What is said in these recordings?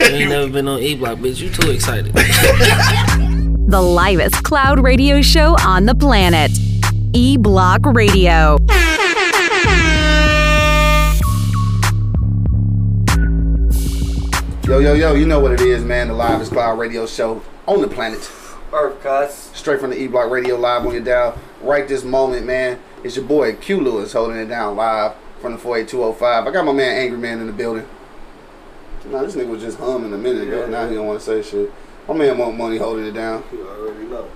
You ain't never been on E Block, bitch. You too excited. The livest cloud radio show on the planet. E Block Radio. Yo, yo, yo, you know what it is, man. The livest Cloud radio show on the planet. Earth cuts. Straight from the E Block Radio live on your dial. Right this moment, man. It's your boy Q Lewis holding it down live from the 48205. I got my man Angry Man in the building. Nah, this nigga was just humming a minute ago. Yeah. Now he don't want to say shit. My man Monk Money holding it down. You already know.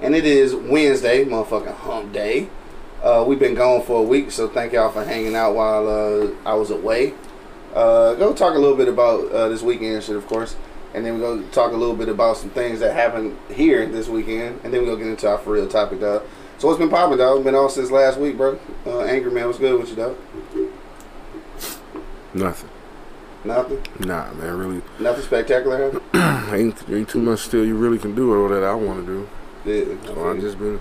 And it is Wednesday, motherfucking hump day. Uh, we've been gone for a week, so thank y'all for hanging out while uh, I was away. Uh, go talk a little bit about uh, this weekend shit, of course. And then we go talk a little bit about some things that happened here this weekend. And then we go get into our for real topic, dog. So what's been popping, dog? Been off since last week, bro. Uh, Angry Man, what's good with you, dog? Nothing. Nothing? Nah, man, really. Nothing spectacular. Ain't, ain't too much still you really can do or that I want to do. Yeah. So I just been,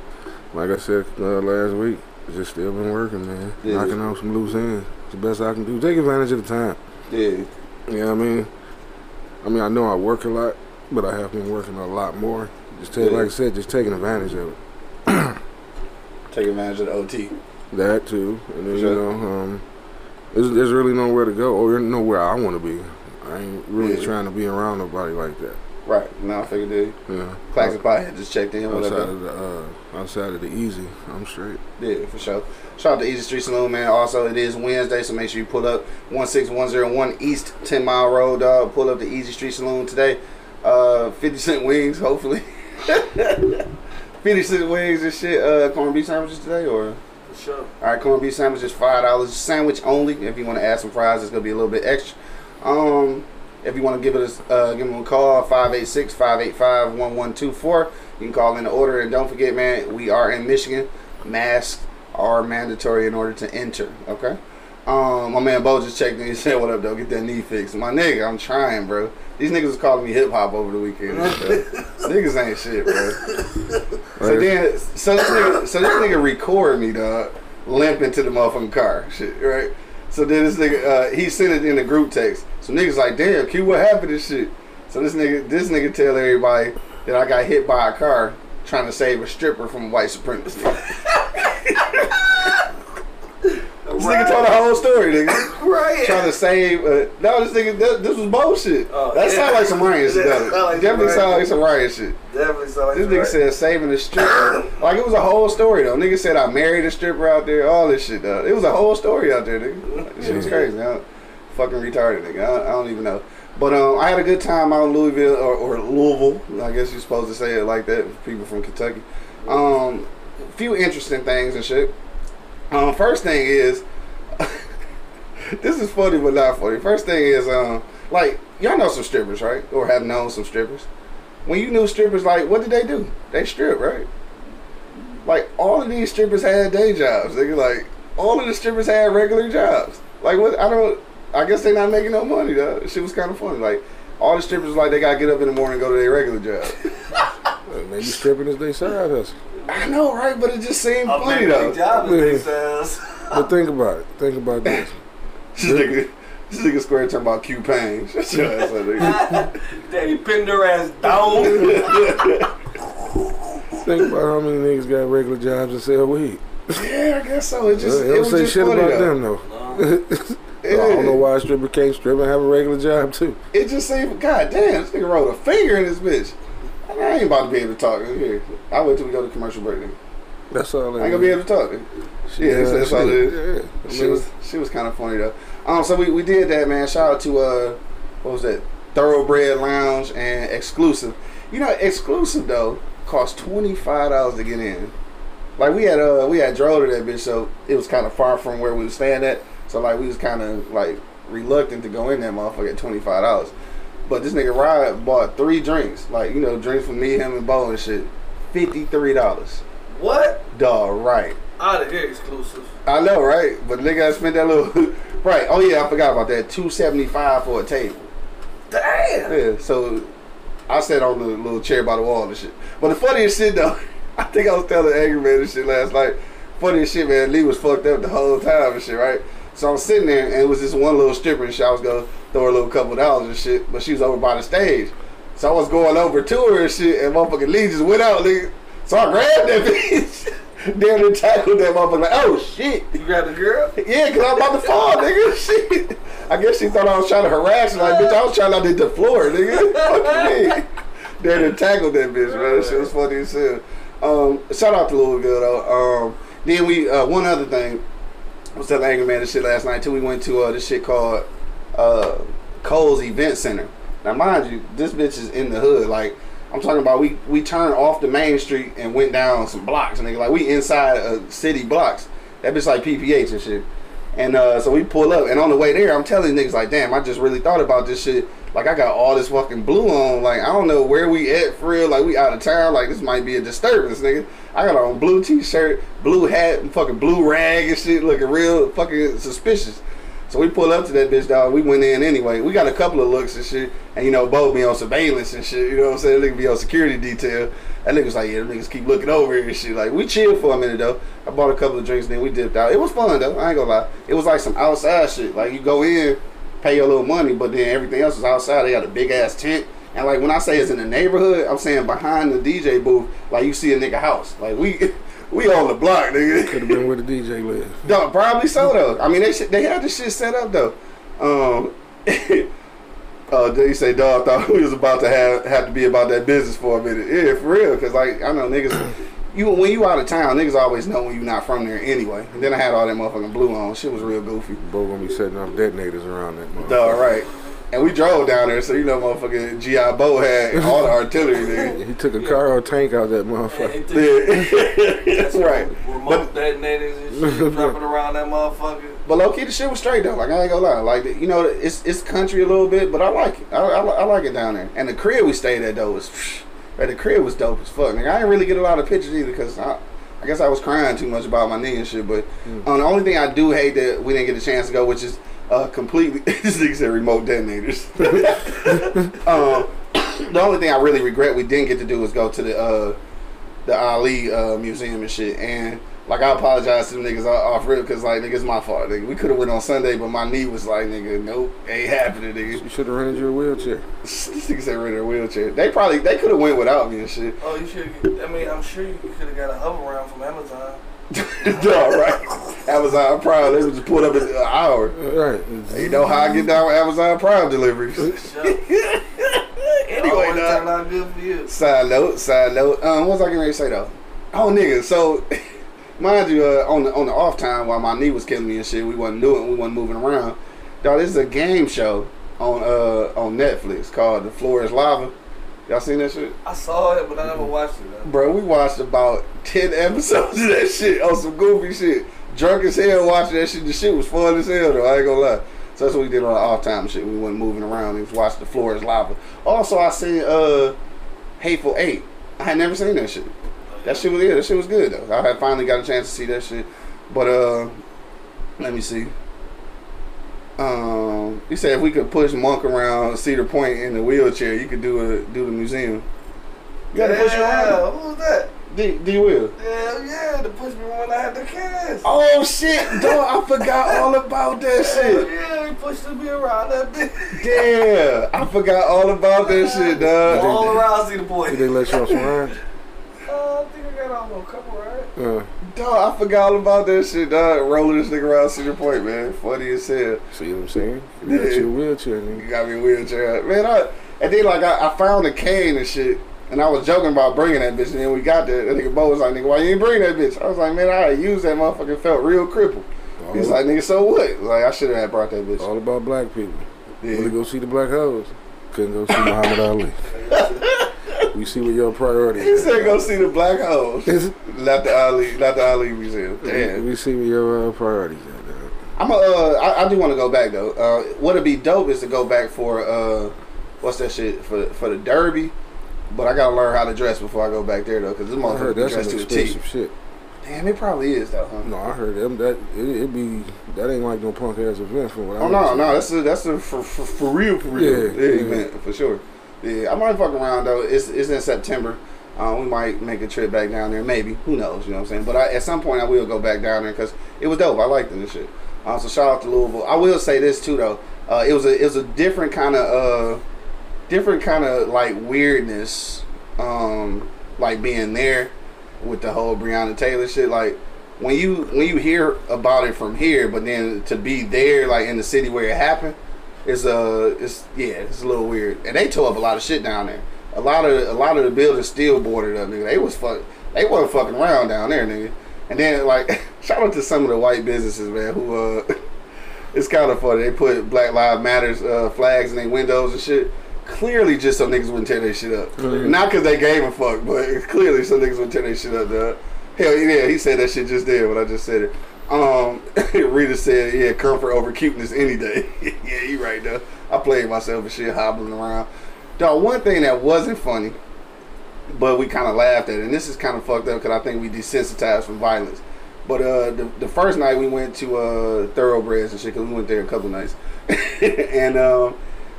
like I said uh, last week, just still been working, man. Yeah. Knocking out some loose ends. It's the best I can do. Take advantage of the time. Yeah. You know what I mean? I mean, I know I work a lot, but I have been working a lot more. Just take, Yeah. like I said, just taking advantage of it. Take advantage of the OT. That too, and then you know, um, there's, there's really nowhere to go, or nowhere I want to be. I ain't really Yeah. trying to be around nobody like that. Right. Now I figured know, Classic Pie had just checked in. Outside dog? of the uh, outside of the easy, I'm straight. Yeah, for sure. Shout out to Easy Street Saloon, man. Also, it is Wednesday, so make sure you pull up 16101 East 10 Mile Road, dog. Pull up the Easy Street Saloon today. Uh, 50 cent wings, hopefully. 50 cent wings and shit. Uh, corned beef sandwiches today, or? Sure. All right, corned beef sandwiches, $5. Sandwich only. If you want to add some fries, it's to be a little bit extra. Um, if you want to give us, uh, give them a call, 586-585-1124. You can call in the order. And don't forget, man, we are in Michigan. Masks are mandatory in order to enter. Okay. Um, my man Bo just checked in. He said, "What up, though? Get that knee fixed." My nigga, I'm trying, bro. These niggas was calling me hip hop over the weekend. bro. niggas ain't shit, bro. So then, so this nigga, so this nigga record me, dog, limping to the motherfucking car, shit, right? So then this nigga, uh, he sent it in the group text. So niggas like, damn, Q, what happened to shit? So this nigga, this nigga tell everybody that I got hit by a car trying to save a stripper from a white supremacist. This nigga told the whole story, nigga. Right. Trying to save. Uh, no, this nigga, this, this was bullshit. Oh, that yeah. sound like some Ryan shit. That though. sound like Definitely some sound Ryan like some Ryan shit. Definitely sound like This nigga right. said saving the stripper. like it was a whole story though. Nigga said I married a stripper out there. All this shit though. It was a whole story out there, nigga. This shit was crazy. I, fucking retarded, nigga. I, I don't even know. But um, I had a good time out in Louisville or, or Louisville. I guess you're supposed to say it like that. People from Kentucky. Um, a few interesting things and shit. Um, first thing is, this is funny but not funny. First thing is, um, like y'all know some strippers, right? Or have known some strippers. When you knew strippers, like what did they do? They strip, right? Like all of these strippers had day jobs. They like all of the strippers had regular jobs. Like what? I don't. I guess they not making no money though. Shit was kind of funny. Like all the strippers, like they gotta get up in the morning and go to their regular job. maybe stripping is they side hustle. I know, right? But it just seemed I'm funny though. a job of Yeah. themselves. But think about it. Think about this. This nigga, this nigga square talking about Q Pain. Shut your ass up, nigga. They pinned their ass down. Think about how many niggas got regular jobs and sell weed. Yeah, I guess so. It just uh, they it don't say just shit funny about though. them though. I don't know why a stripper can't strip and have a regular job too. It just seemed, god damn, this nigga rolled a finger in this bitch. I, ain't about to be able to talk here. I wait till we go to commercial break. Nigga. That's all. I ain't gonna be able to talk. Nigga. Yeah, that's, that's all it is. Yeah. She was she was kind of funny though. Um, so we, we did that, man. Shout out to uh, what was that? Thoroughbred Lounge and Exclusive. You know, Exclusive though cost twenty five dollars to get in. Like we had uh we had drove to that bitch, so it was kind of far from where we was staying at. So like we was kind of like reluctant to go in that motherfucker at twenty five dollars. But this nigga Rod bought three drinks, like you know drinks for me, him, and Bo and shit. Fifty three dollars. what? Dog, right? Out of here exclusive. I know, right? But nigga, I spent that little right. Oh yeah, I forgot about that. Two seventy five for a table. Damn. Yeah, so I sat on the little chair by the wall and shit. But the funniest shit though, I think I was telling Angry Man this shit last night. Funniest shit, man. Lee was fucked up the whole time and shit, right? So I'm sitting there and it was this one little stripper and shit. I was gonna throw her a little couple dollars and shit. But she was over by the stage, so I was going over to her and shit, and motherfucking Lee just went out, nigga. So I grabbed that bitch. Damn near tackled that motherfucker. Like, oh shit. You grabbed the girl? Yeah, cause I'm about to fall, nigga. Shit. I guess she thought I was trying to harass her. Like, bitch, I was trying not to hit the floor, nigga. Fuck you mean? Then they tackled that bitch, man. That shit was funny as hell. Um, shout out to Louisville though. Um, then we uh, one other thing. Was telling Angry Man this shit last night too. We went to uh, this shit called uh, Cole's Event Center. Now, mind you, this bitch is in the hood. Like, I'm talking about, we we turned off the main street and went down some blocks, and nigga. Like, we inside uh, city blocks. That bitch like PPH and shit. And uh, so we pull up, and on the way there, I'm telling niggas like, damn, I just really thought about this shit. Like, I got all this fucking blue on. Like, I don't know where we at for real. Like, we out of town. Like, this might be a disturbance, nigga. I got on blue t-shirt, blue hat, and fucking blue rag and shit, looking real fucking suspicious. So we pull up to that bitch, dog. We went in anyway. We got a couple of looks and shit. And, you know, Bo be on surveillance and shit. You know what I'm saying? That nigga be on security detail. That nigga was like, yeah, niggas keep looking over here and shit. Like, we chilled for a minute, though. I bought a couple of drinks, then we dipped out. It was fun, though. I ain't gonna lie. It was like some outside shit. Like, you go in, pay your little money, but then everything else is outside. They got a big-ass tent. And, like, when I say it's in the neighborhood, I'm saying behind the DJ booth, like, you see a nigga house. Like, we... We on the block, nigga. Could have been where the DJ live. Dog, probably so though. I mean, they should, they had the shit set up though. Um, uh, they say dog thought we was about to have have to be about that business for a minute. Yeah, for real. Cause like I know niggas, you when you out of town, niggas always know when you not from there anyway. And then I had all that motherfucking blue on. Shit was real goofy. Bo gonna be setting up detonators around that motherfucker. Dog, right. And we drove down there, so you know, motherfucking GI Bo had all the artillery, nigga. He took a car or tank out that motherfucker. he took Yeah, that's right. remote detonators and shit dropping around that motherfucker. But low key, the shit was straight though. Like I ain't gonna lie, like you know, it's it's country a little bit, but I like it. I, I, I like it down there. And the crib we stayed at though was, man, the crib was dope as fuck. Nigga, I didn't really get a lot of pictures either because I, I guess I was crying too much about my knee and shit. But um, the only thing I do hate that we didn't get a chance to go, which is uh, completely this nigga said remote detonators. um, the only thing I really regret we didn't get to do was go to the uh, the Ali uh, museum and shit. And like I apologize to them niggas off off rip because like nigga it's my fault. Nigga. We could have went on Sunday, but my knee was like nigga, nope, ain't happening, nigga. You should have rented your wheelchair. this nigga said rent a wheelchair. They probably they could have went without me and shit. Oh, you should. Have. I mean, I'm sure you could have got a hover round from Amazon. All right, Amazon Prime. They would just pulled up in an hour. Right. You know how I get down with Amazon Prime deliveries. Sure. anyway, Always dog. turned out good for you. Side note, side note. Um, what was I getting ready to say though? Oh, nigga. So, mind you, uh, on the on the off time while my knee was killing me and shit, we wasn't doing, we wasn't moving around. Dog, this is a game show on uh on Netflix called The Floor Is Lava. Y'all seen that shit? I saw it, but I never watched it. Though. Bro, we watched about ten episodes of that shit on some goofy shit. Drunk as hell watching that shit. The shit was fun as hell though. I ain't gonna lie. So that's what we did on the off time shit. We wasn't moving around. We was watching The Floor Is Lava. Also, I seen uh Hateful Eight. I had never seen that shit. That shit was yeah, that shit was good though. I had finally got a chance to see that shit. But uh let me see. Um you said if we could push Monk around Cedar Point in the wheelchair, you could do a do the museum. You gotta push him around. Yeah, who was that? D, D will. Yeah, yeah, to push me when I had the cast. Oh shit, dog! I forgot all about that Hell shit. yeah, he pushed me around that bitch. Damn, I forgot all about that shit, dog. All around see the boy. Did they let you off some rides? Uh, I think I got couple, right? Dog, I forgot all about that shit, dog. Rolling this nigga around Cedar Point, man. Funny as hell. see what I'm saying? You got your wheelchair, You got me a wheelchair. Man, I, and then like I, I found a cane and shit. And I was joking about bringing that bitch, and then we got there. That nigga Bo was like, "Nigga, why you ain't bring that bitch?" I was like, "Man, I used that motherfucker. Felt real crippled." He's like, "Nigga, so what?" Like, I should have brought that bitch. all about black people. Yeah. Want to go see the black hoes? Couldn't go see Muhammad Ali. we see what your priorities. He are. said, "Go see the black hoes." not the Ali, not the Ali Museum. Damn. We see what your uh, priorities are. I'm a, uh, I, I do want to go back though. Uh, what'd be dope is to go back for uh, what's that shit for for the Derby. But I gotta learn how to dress before I go back there though, because this motherfucker that's dressed to a T. expensive shit. Damn, it probably is though, huh? No, I heard them that it, it be that ain't like no punk ass event from what I Oh no, no, that's a that's a for, for, for real, for real. Yeah, Yeah, yeah. for sure. Yeah, I might fuck around though. It's it's in September. Uh, we might make a trip back down there, maybe. Who knows? You know what I'm saying? But I, at some point, I will go back down there because it was dope. I liked it and shit. Uh, so shout out to Louisville. I will say this too though. Uh, it was a it was a different kind of uh, different kind of like weirdness, um, like being there with the whole Breonna Taylor shit. Like when you when you hear about it from here, but then to be there, like in the city where it happened, is uh, it's yeah, it's a little weird. And they tore up a lot of shit down there. A lot of a lot of the buildings still boarded up, nigga. They was fuck, they wasn't fucking around down there, nigga. And then like, shout out to some of the white businesses, man, who uh, it's kind of funny. They put Black Lives Matters uh, flags in their windows and shit. Clearly, just some niggas wouldn't tear their shit up. Not because they gave a fuck, but clearly, some niggas wouldn't tear their shit up, dog. Hell yeah, he said that shit just there when I just said it. Um, Rita said, yeah, comfort over cuteness any day. yeah, you right though. I played myself and shit, hobbling around. Dog, one thing that wasn't funny, but we kind of laughed at it, and this is kind of fucked up because I think we desensitized from violence. But uh, the, the first night we went to uh, Thoroughbreds and shit, because we went there a couple nights, and um,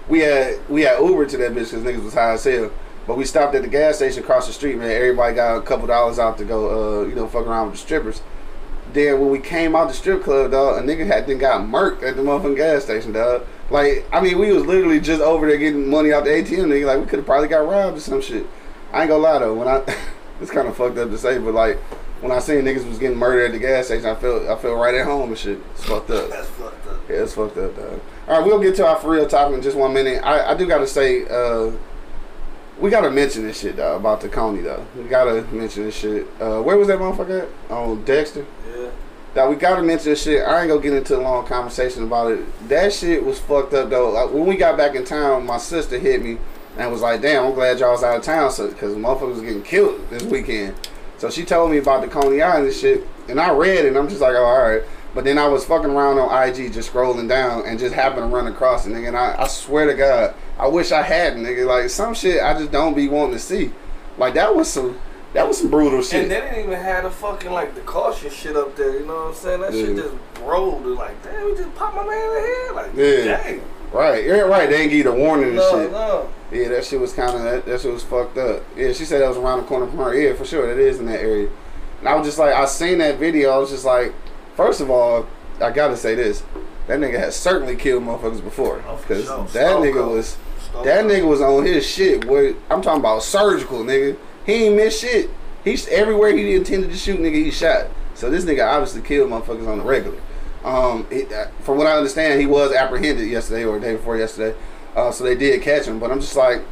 we had we had Uber to that bitch because niggas was high as hell. But we stopped at the gas station across the street, man. Everybody got a couple dollars out to go, uh, you know, fuck around with the strippers. Then when we came out the strip club, dog, a nigga had then got murked at the motherfucking gas station, dog. Like, I mean, we was literally just over there getting money out the ATM, nigga. Like, we could have probably got robbed or some shit. I ain't gonna lie though, when I, it's kind of fucked up to say, but like, when I seen niggas was getting murdered at the gas station, I felt I felt right at home and shit. It's fucked up. That's fucked up. Yeah, it's fucked up, dog. All right, we'll get to our for real topic in just one minute. I, I do gotta say, uh, we gotta mention this shit, though about the Coney, though. We gotta mention this shit. Uh, where was that motherfucker at? On Dexter? Yeah. That we gotta mention this shit. I ain't gonna get into a long conversation about it. That shit was fucked up though. Like, when we got back in town, my sister hit me and was like, "Damn, I'm glad y'all was out of town, so because motherfuckers was getting killed this weekend." So she told me about the Coney Island and shit, and I read it. and I'm just like, "Oh, all right." But then I was fucking around on IG, just scrolling down, and just happened to run across it, nigga. And I, I swear to God, I wish I hadn't, nigga. Like some shit, I just don't be wanting to see. Like that was some, that was some brutal shit. And they didn't even have the fucking like the caution shit up there. You know what I'm saying? That shit just rolled. Like, damn, we just popped my man in the head. Like, Yeah. dang. Right, yeah, right. They ain't give you the warning and No, shit. no. Yeah, that shit was kind of that, that shit was fucked up. Yeah, she said that was around the corner from her. Yeah, for sure, that is in that area. And I was just like, I seen that video. I was just like, first of all, I gotta say this: that nigga has certainly killed motherfuckers before. Oh, Because sure. that Stone nigga Cold. was Stone that Cold. nigga was on his shit. Where I'm talking about surgical, nigga. He ain't miss shit. He's everywhere he intended to shoot, nigga. He shot. So this nigga obviously killed motherfuckers on the regular. Um, it, uh, from what I understand, he was apprehended yesterday or the day before yesterday. Uh, so they did catch him. But I'm just like,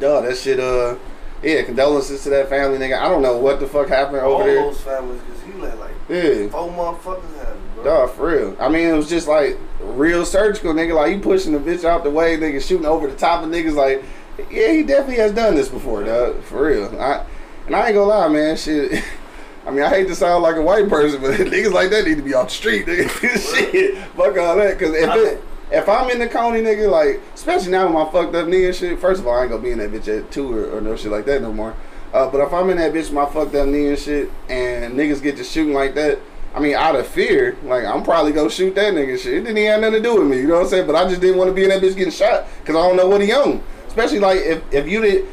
dog, that shit. Uh, yeah, condolences to that family, nigga. I don't know what the fuck happened All over there. those families, let like Yeah. four motherfuckers have it, bro. Dog, for real. I mean, it was just like real surgical, nigga. Like, you pushing the bitch out the way, nigga, shooting over the top of niggas. Like, yeah, he definitely has done this before, dog. For real. I, and I ain't gonna lie, man. Shit. I mean, I hate to sound like a white person, but niggas like that need to be off the street, nigga. shit. Fuck all that. Because if it, if I'm in the county, nigga, like, especially now with my fucked up knee and shit, first of all, I ain't gonna be in that bitch at two or, or no shit like that no more. Uh, but if I'm in that bitch my fucked up knee and shit, and niggas get to shooting like that, I mean, out of fear, like, I'm probably gonna shoot that nigga shit. It didn't even have nothing to do with me, you know what I'm saying? But I just didn't want to be in that bitch getting shot, because I don't know what he on. Especially, like, if, if you did,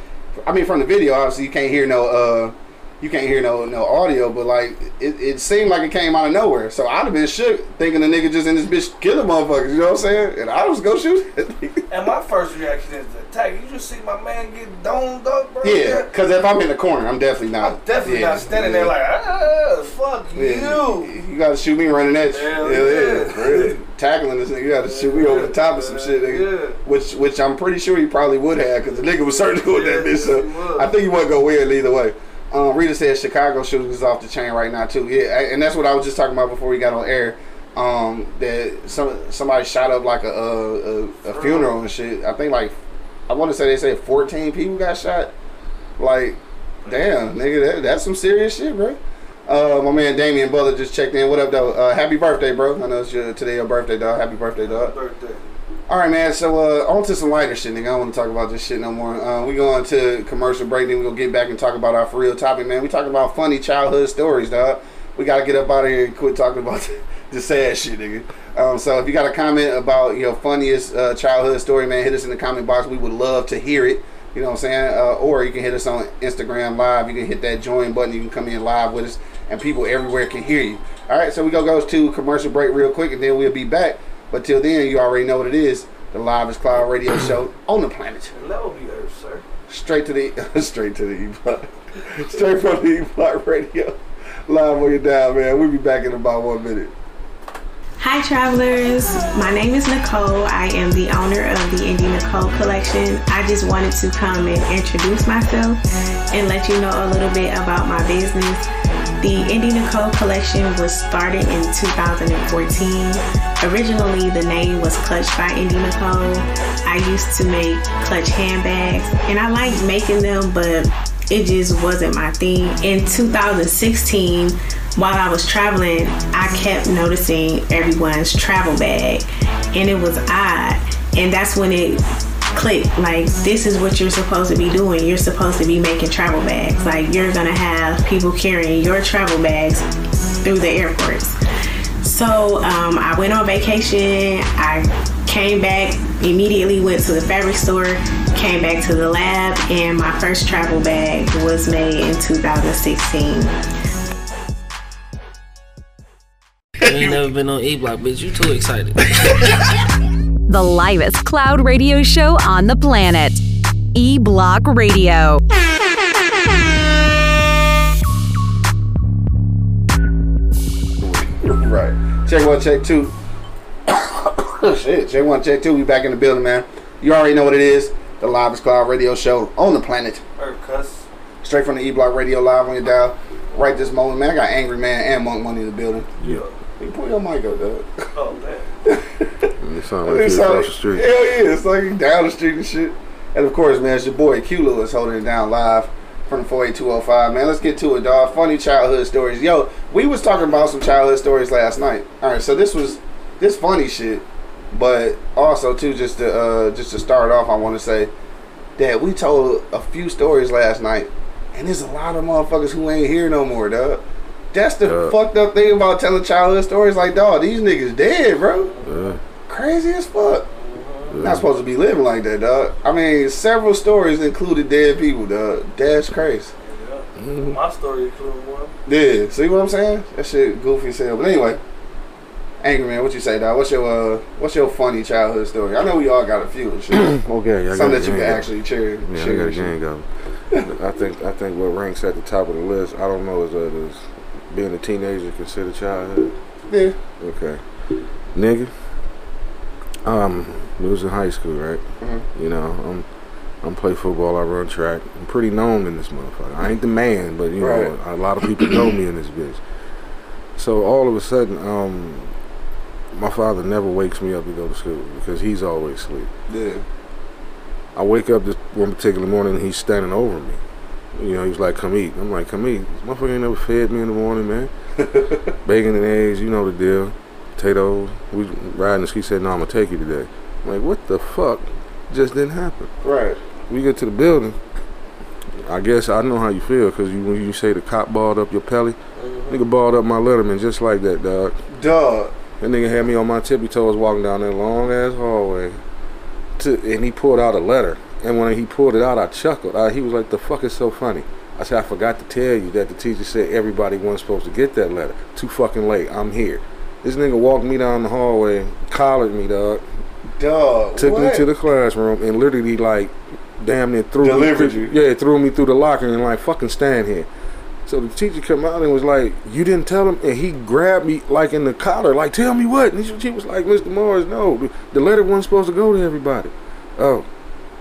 I mean, from the video, obviously, you can't hear no, uh, you can't hear no no audio, but like it, it seemed like it came out of nowhere. So I'd have been shook thinking the nigga just in this bitch killing motherfuckers. You know what I'm saying? And I was go shoot. And my first reaction is You just see my man get domed up, bro. yeah, because if I'm in the corner, I'm definitely not. I'm definitely yeah, not standing yeah. there like, ah, fuck Yeah, you. You gotta shoot me running at you. Hell yeah, yeah, yeah. for real. Tackling this nigga, you gotta shoot me over the top of some shit, nigga. Yeah. Which, which I'm pretty sure he probably would have, because the nigga was surgical with that bitch. So. I think he wasn't gonna win either way. Um, Rita said Chicago shootings is off the chain right now too. Yeah, and that's what I was just talking about before we got on air. Um, that some somebody shot up like a a, a, a funeral and shit. I think like I want to say they said 14 people got shot. Like, damn, nigga, that, that's some serious shit, bro. Uh, my man Damian Butler just checked in. What up, though? Uh, happy birthday, bro. I know it's your, today your birthday, dog. Happy birthday, dog. Birthday. All right, man. So uh, on to some lighter shit, nigga. I don't want to talk about this shit no more. Uh, we going to commercial break, then we gonna get back and talk about our for real topic, man. We talking about funny childhood stories, dog. We gotta get up out of here and quit talking about the sad shit, nigga. Um, so if you got a comment about your funniest uh, childhood story, man, hit us in the comment box. We would love to hear it. You know what I'm saying? Uh, or you can hit us on Instagram live. You can hit that join button. You can come in live with us, and people everywhere can hear you. All right, so we gonna go to commercial break real quick, and then we'll be back But till then, you already know what it is. The Live is Cloud radio show on the planet. Will be Earth, sir. Straight to the straight to the E block. Straight from the E block radio. Live on your dial, man. We'll be back in about one minute. Hi, travelers. My name is Nicole. I am the owner of the Indie Nicole collection. I just wanted to come and introduce myself and let you know a little bit about my business. The Indie Nicole collection was started in 2014. Originally, the name was Clutch by Indie Nicole. I used to make clutch handbags and I liked making them, but it just wasn't my thing. In 2016, while I was traveling, I kept noticing everyone's travel bag, and it was odd. And that's when it clicked like, this is what you're supposed to be doing. You're supposed to be making travel bags. Like, you're gonna have people carrying your travel bags through the airports. So, um, I went on vacation. I came back, immediately went to the fabric store, came back to the lab, and my first travel bag was made in 2016. You ain't never been on E Block, bitch. You too excited. The livest cloud radio show on the planet. E Block Radio. Right. Check one, check two. Shit, check one, check two. We back in the building, man. You already know what it is. The Live is Cloud radio show on the planet. Earth, cuss. Straight from the E Block Radio live on your dial. Right this moment, man. I got Angry Man and Monk Money in the building. Yeah. Hey, pull your mic up, dog. Oh, man. It sounds like It's you like- across the street. Hell yeah, it's like you down the street and shit. And of course, man, it's your boy Q Lewis holding it down live from the 48205. Man, let's get to it, dog. Funny childhood stories. Yo, we was talking about some childhood stories last night. All right, so this was this funny shit, but also too just to uh, just to start off, I want to say that we told a few stories last night, and there's a lot of motherfuckers who ain't here no more, dog. That's the Yeah. fucked up thing about telling childhood stories. Like, dog, these niggas dead, bro. Yeah. Crazy as fuck. Not supposed to be living like that, dog. I mean, several stories included dead people, dog. That's crazy. Yeah. My story included one. Yeah, see what I'm saying? That shit goofy as hell. But anyway, Angry Man, what you say, dog? What's your uh, what's your funny childhood story? I know we all got a few and shit. Okay, I Some got that you can actually cheer. Yeah, I got a gang. I think I think what ranks at the top of the list. I don't know is is being a teenager considered childhood. Yeah. Okay, nigga. Um, we was in high school, right? Mhm. You know, I'm I'm play football. I run track. I'm pretty known in this motherfucker. I ain't the man, but you Right. know, a lot of people know me in this bitch. So all of a sudden, um, my father never wakes me up to go to school because he's always asleep. Yeah. I wake up this one particular morning and he's standing over me. You know, he was like, "Come eat." I'm like, "Come eat." This motherfucker ain't never fed me in the morning, man. Bacon and eggs, you know the deal. Potatoes. We riding. He said, "No, I'm gonna take you today." I'm like, "What the fuck?" Just didn't happen. Right. We get to the building. I guess I know how you feel because you, when you say the cop balled up your pelly, mm-hmm. nigga balled up my Letterman just like that, dog. Dog. That nigga had me on my tippy toes walking down that long ass hallway. To, and he pulled out a letter. And when he pulled it out, I chuckled. I, he was like, "The fuck is so funny?" I said, "I forgot to tell you that the teacher said everybody wasn't supposed to get that letter. Too fucking late. I'm here." This nigga walked me down the hallway, collared me, dog, Dog. took what? me to the classroom, and literally like, damn near threw Delivered me. you. Yeah, threw me through the locker and like, fucking stand here. So the teacher come out and was like, "You didn't tell him," and he grabbed me like in the collar, like, "Tell me what?" And she, was like, "Mr. Morris, no, the, the letter wasn't supposed to go to everybody." Oh,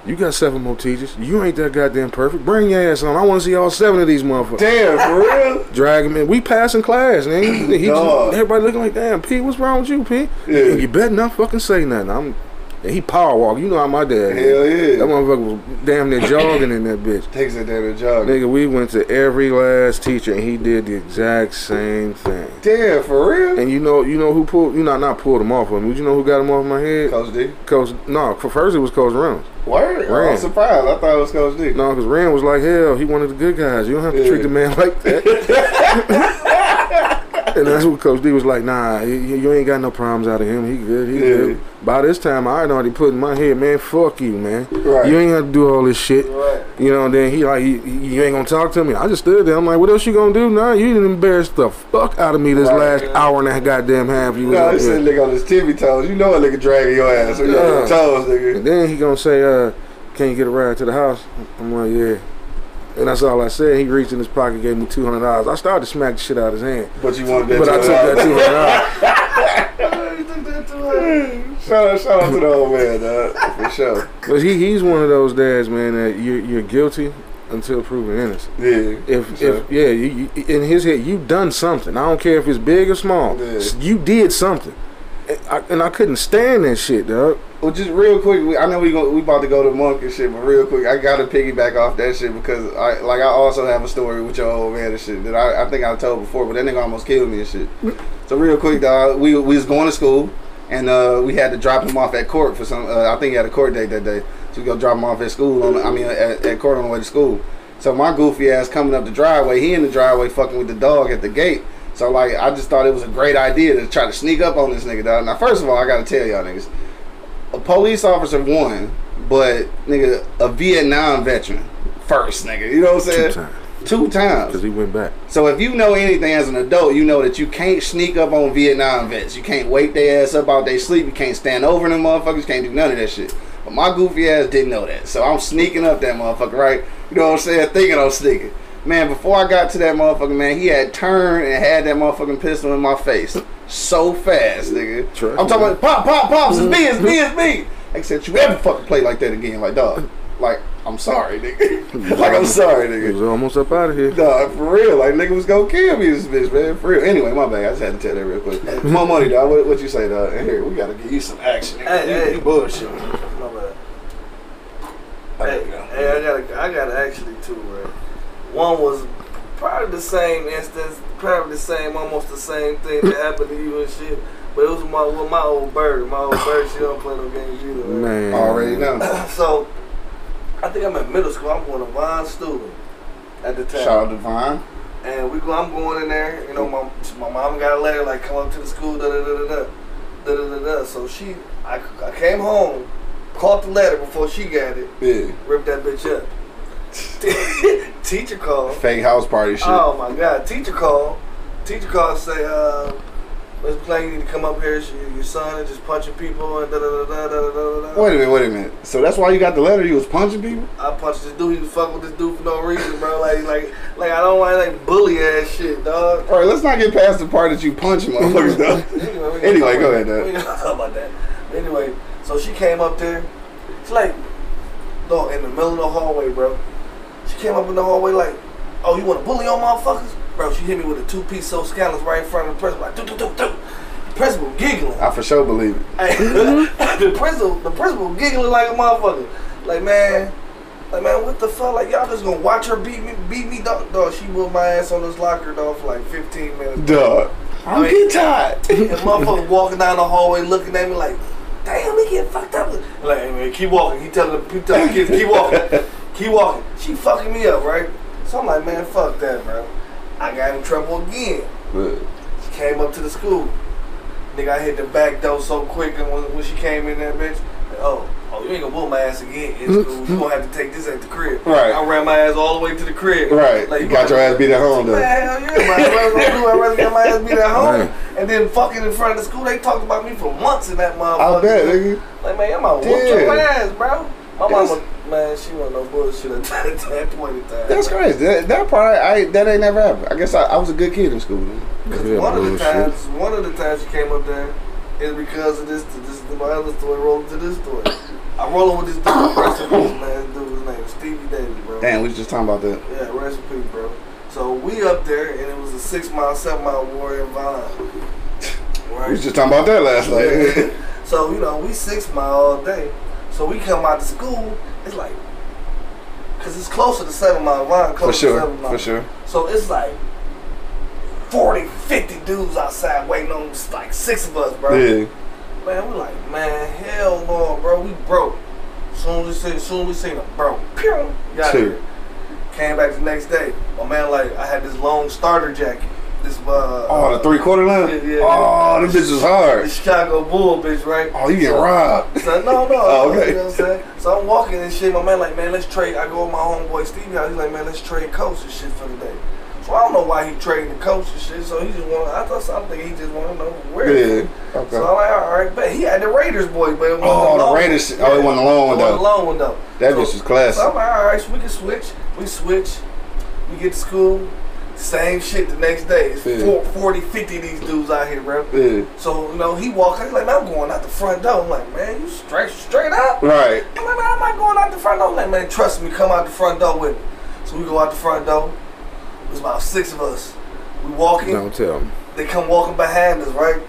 you got seven more teachers. You ain't that goddamn perfect. Bring your ass on. I want to see all seven of these motherfuckers. Damn, for real? Drag him in. We passing class, man. He, he just, everybody looking like, "Damn, P, what's wrong with you, P?" Yeah. You better not fucking say nothing. I'm. And he power walk. You know how my dad. is. Hell yeah. That motherfucker was damn near jogging in that bitch. Takes it damn the job. Nigga, we went to every last teacher and he did the exact same thing. Damn, for real? And you know, you know who pulled, you know, not pulled him off of me. but You know who got him off my head? Coach D. Coach, no, for first it was Coach Reynolds. Word? I'm surprised. I thought it was Coach D. No, because Rand was like, hell, he one of the good guys. You don't have to Yeah. treat the man like that. and that's what Coach D was like, nah, you, you ain't got no problems out of him. He good, he Yeah. good. By this time, I had already put in my head, man, fuck you, man. Right. You ain't got to do all this shit. Right. You know, and then he like, you, you ain't gonna talk to me. I just stood there. I'm like, what else you gonna do? Nah, you didn't embarrass the fuck out of me this Right. last hour and a goddamn half. You was up he here. nigga on his tippy toes. You know a nigga dragging your ass on your Yeah. toes, nigga. And then he gonna say, uh, can you get a ride to the house? I'm like, yeah. And that's all I said. He reached in his pocket, gave me two hundred dollars. I started to smack the shit out of his hand, But you wanted that. but I took that $200. two hundred dollars. Shout out, shout out to the old man, dog. For sure. But he he's one of those dads, man, that you're you're guilty until proven innocent. Yeah. If sure. if yeah, you, you, in his head, you done something. I don't care if it's big or small. Yeah. You did something, and I, and I couldn't stand that shit, dog. Well, just real quick, we, I know we go, we about to go to Monk and shit, but real quick, I gotta piggyback off that shit because I like I also have a story with your old man and shit that I, I think I told before, but that nigga almost killed me and shit. So real quick, dog, we we was going to school and uh, we had to drop him off at court for some. Uh, I think he had a court date that day, so we go drop him off at school. On I mean at, at court on the way to school. So my goofy ass coming up the driveway, he in the driveway fucking with the dog at the gate. So like I just thought it was a great idea to try to sneak up on this nigga, dog. Now first of all, I gotta tell y'all niggas a police officer won, but nigga, a Vietnam veteran first, nigga. You know what I'm Two saying? times Two times. because he went back. So if you know anything as an adult, you know that you can't sneak up on Vietnam vets. You can't wake their ass up out they sleep. You can't stand over them motherfuckers. You can't do none of that shit. But my goofy ass didn't know that. So I'm sneaking up that motherfucker, right? You know what I'm saying? Thinking I'm sneaking. Man, before I got to that motherfucker, man, he had turned and had that motherfucking pistol in my face so fast, nigga. Trust I'm talking me. about pop, pop, pops, it's me, it's me, it's me. Like said, you ever fucking play like that again? Like, dog, like, I'm sorry, nigga. like, I'm sorry, He nigga. was almost up out of here. Dog, for real. Like, nigga was gonna kill me, this bitch, man. For real. Anyway, my bad. I just had to tell that real quick. my money, dog. What, what you say, dog? And here, we gotta give you some action. Nigga. Hey, you, hey. you bullshit. My bad. Hey, hey, I got a, I got a actually too, right? One was probably the same instance, probably the same, almost the same thing that happened to you and shit. But it was my with my old bird. My old bird, she don't play no games either. Man, already know. so I think I'm in middle school. I'm going to Vine Student at the time. Shout out to Vine. And we go. I'm going in there. You know, my my mom got a letter like come up to the school. Da da da da da da da da. da. So she, I, I came home, caught the letter before she got it. Yeah. Ripped that bitch up. Teacher called. Fake house party shit. Oh my god, teacher called. Teacher called say, uh, Miss Plain, you need to come up here. Your son is just punching people and da da da da da da da. Wait a minute, wait a minute. So that's why you got the letter? You was punching people? I punched this dude. He was fucking with this dude for no reason, bro. Like, like, like I don't want like bully ass shit, dog. All right, let's not get past the part that you punching motherfuckers, though. Anyway, Anyway, go ahead, Dad. We gonna talk about that. Anyway, so she came up there. She's like, dog, in the middle of the hallway, bro. She came up in the hallway like, oh, you want to bully on motherfuckers? Bro, she hit me with a two-piece so scallops right in front of the principal, like, do do do do. The principal giggling. I for sure believe it. The principal, the principal giggling like a motherfucker. Like, man, like, man, what the fuck? Like, y'all just gonna watch her beat me, beat me, dog? Dog, she whooped my ass on this locker, dog, for like 15 minutes. Dog. I'm mean- getting tired. And motherfucker walking down the hallway looking at me like, damn, he getting fucked up. Like, hey, man, keep walking. He telling the, he telling the kids, keep walking. keep walking. She fucking me up, right? So I'm like, man, fuck that, bro. I got in trouble again. Look, She came up to the school. Nigga, I hit the back door so quick and when, when she came in that bitch, oh, oh, you ain't gonna whoop my ass again in school. You gonna have to take this at the crib. Right. I ran my ass all the way to the crib. Right. Like, you got your ass beat at home, Man, though. hell yeah, man. What else gonna? I'd rather get my ass beat at home. And then fucking in front of the school, they talked about me for months in that motherfucker. I bet, nigga. Like, man, I'm gonna whoop your ass, bro. My mama, man, she wasn't no bullshit at that, that point in time. That's crazy. That, that part, I that ain't never happened. I guess I, I was a good kid in school. Then. Yeah, one of the times, one of the times she came up there is because of this. This is my other story. Rolling to this story. I'm rolling with this dude. Rest in peace, man. This dude, his name is Stevie Davis, bro. Damn, we was just talking about that. Yeah, rest in peace, bro. So we up there, and it was a six mile, seven mile war in Vine. We was just talking about that last night. so you know, we six mile all day. So we come out to school. It's like, cause it's closer to seven mile line. for Closer to sure, seven mile. for sure. So it's like 40, 50 dudes outside waiting on like six of us, bro. Yeah. Man, we like, man, hell no, bro. We broke. Soon as we see, soon as we seen them, bro. Pew, got Two. here. Came back the next day. My man, like, I had this long starter jacket. This uh, Oh, the three quarter line. Yeah, yeah. Oh, bitches was the hard. Chicago Bull bitch, right? Oh, you getting robbed. So, no, no. Oh, okay. You know what I'm saying? So I'm walking and shit. My man like, man, let's trade. I go with my homeboy Stevie. He's like, man, let's trade coats and shit for the day. So I don't know why he trading the coats and shit. So he just want. I thought something. He just want to know where. Yeah. So I'm like, all right, but he had the Raiders boy, but it wasn't Oh, the long- Raiders shit. Oh, it wasn't a long one, though. a long one though. That So- bitch was classic. So I'm like, all right, so we can switch. We switch. We get to school. Same shit the next day. It's Yeah. four, 40, 50 of these dudes out here, bro. Yeah. So, you know, he walking. He's like, man, I'm going out the front door. I'm like, man, you straight straight up? Right. I'm like, man, I'm not going out the front door. I'm like, man, trust me, come out the front door with me. So we go out the front door. There's about six of us. We walking. Don't tell them. They come walking behind us, right?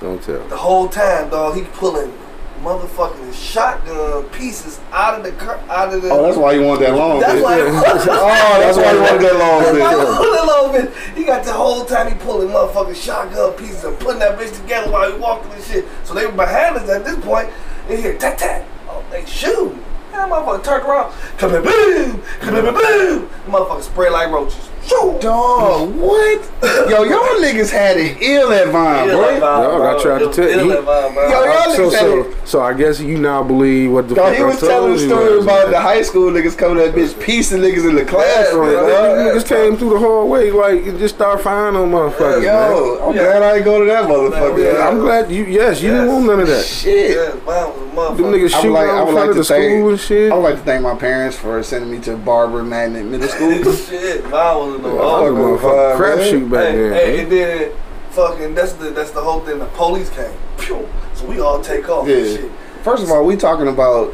Don't tell. The whole time, dog, he pulling motherfucking shotgun pieces out of the car, out of the. Oh, that's why you want that long. That's bitch. why. Oh, that's why you want that long. That's why he bitch. pulling a little bit. He got the whole time he pulling motherfucking shotgun pieces and putting that bitch together while he walking and shit. So they were behind us at this point. They hear tat tat. Oh, they shoot. And that motherfucker turned around. Come here, boom. Come here, boom. The motherfucker spray like roaches. Shoot. Dog, what? Yo, y'all niggas had it ill at Vine, Ill at bro. Vine, Dog, I tried to tell you. ill at Vine, bro. Yo, y'all So niggas had so it. so I guess you now believe what the Dog, fuck he I was told telling the you story last about the high school niggas coming that bitch piecing niggas in the classroom, Yeah, dog. yeah. Niggas came through the hallway like and just start firing on motherfuckers, man. Yo, I'm Yeah. glad I ain't go to that motherfucker. Yeah. I'm glad you. Yes, you didn't want none of that. Shit. Yeah, Vine was a motherfucker. Them niggas I would shooting like- out would in like front of to the thank- school and shit. I would like to thank my parents for sending me to Barbour Magnet Middle School. Shit, Vine was in oh, the Fuck, fucking motherfucker. motherfucker. fine, Crap shoot back hey, then. hey, man. and then fucking that's the that's the whole thing. The police came, Pew! so we all take off and Yeah. shit. First of all, we talking about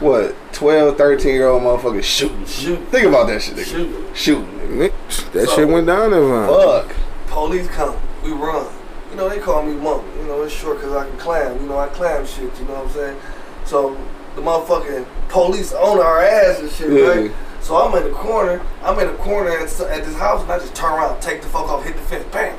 what 12, 13 year old motherfuckers shooting. Shoot, Think about that shit, nigga. shoot. Shooting. nigga. That So- shit went down there, man. Fuck. Police come, we run. You know they call me monk. You know it's short because I can climb. You know I climb shit. You know what I'm saying? So the motherfucking police on our ass and shit, Yeah. right? So I'm in the corner. I'm in the corner at, at this house, and I just turn around, take the fuck off, hit the fence, bam.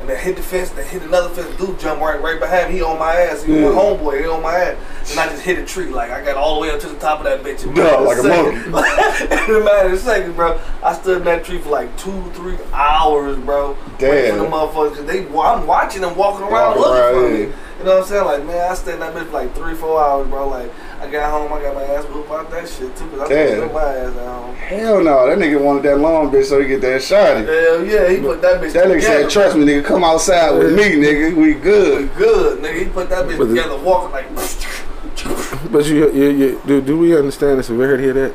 And then hit the fence, then hit another fence. Dude jump right right behind me. He on my ass. He Yeah. my homeboy. He on my ass. And I just hit a tree. Like I got all the way up to the top of that bitch. in Yeah, a like a second. in a matter of seconds, bro. I stood in that tree for like two, three hours, bro. Damn. the motherfuckers. They, I'm watching them walking around Walking looking for me. You know what I'm saying? Like, man, I stayed in that bitch for like three, four hours, bro. Like, I got home, I got my ass whooped out that shit too, cause I took my ass at home. Hell no, that nigga wanted that long bitch so he get that shotty. Hell yeah, he put that bitch That nigga together. said, trust me, nigga, come outside with me, nigga. We We good. good, nigga. He put that bitch But the- together, walking like. But you, you, you do, do we understand the severity of that?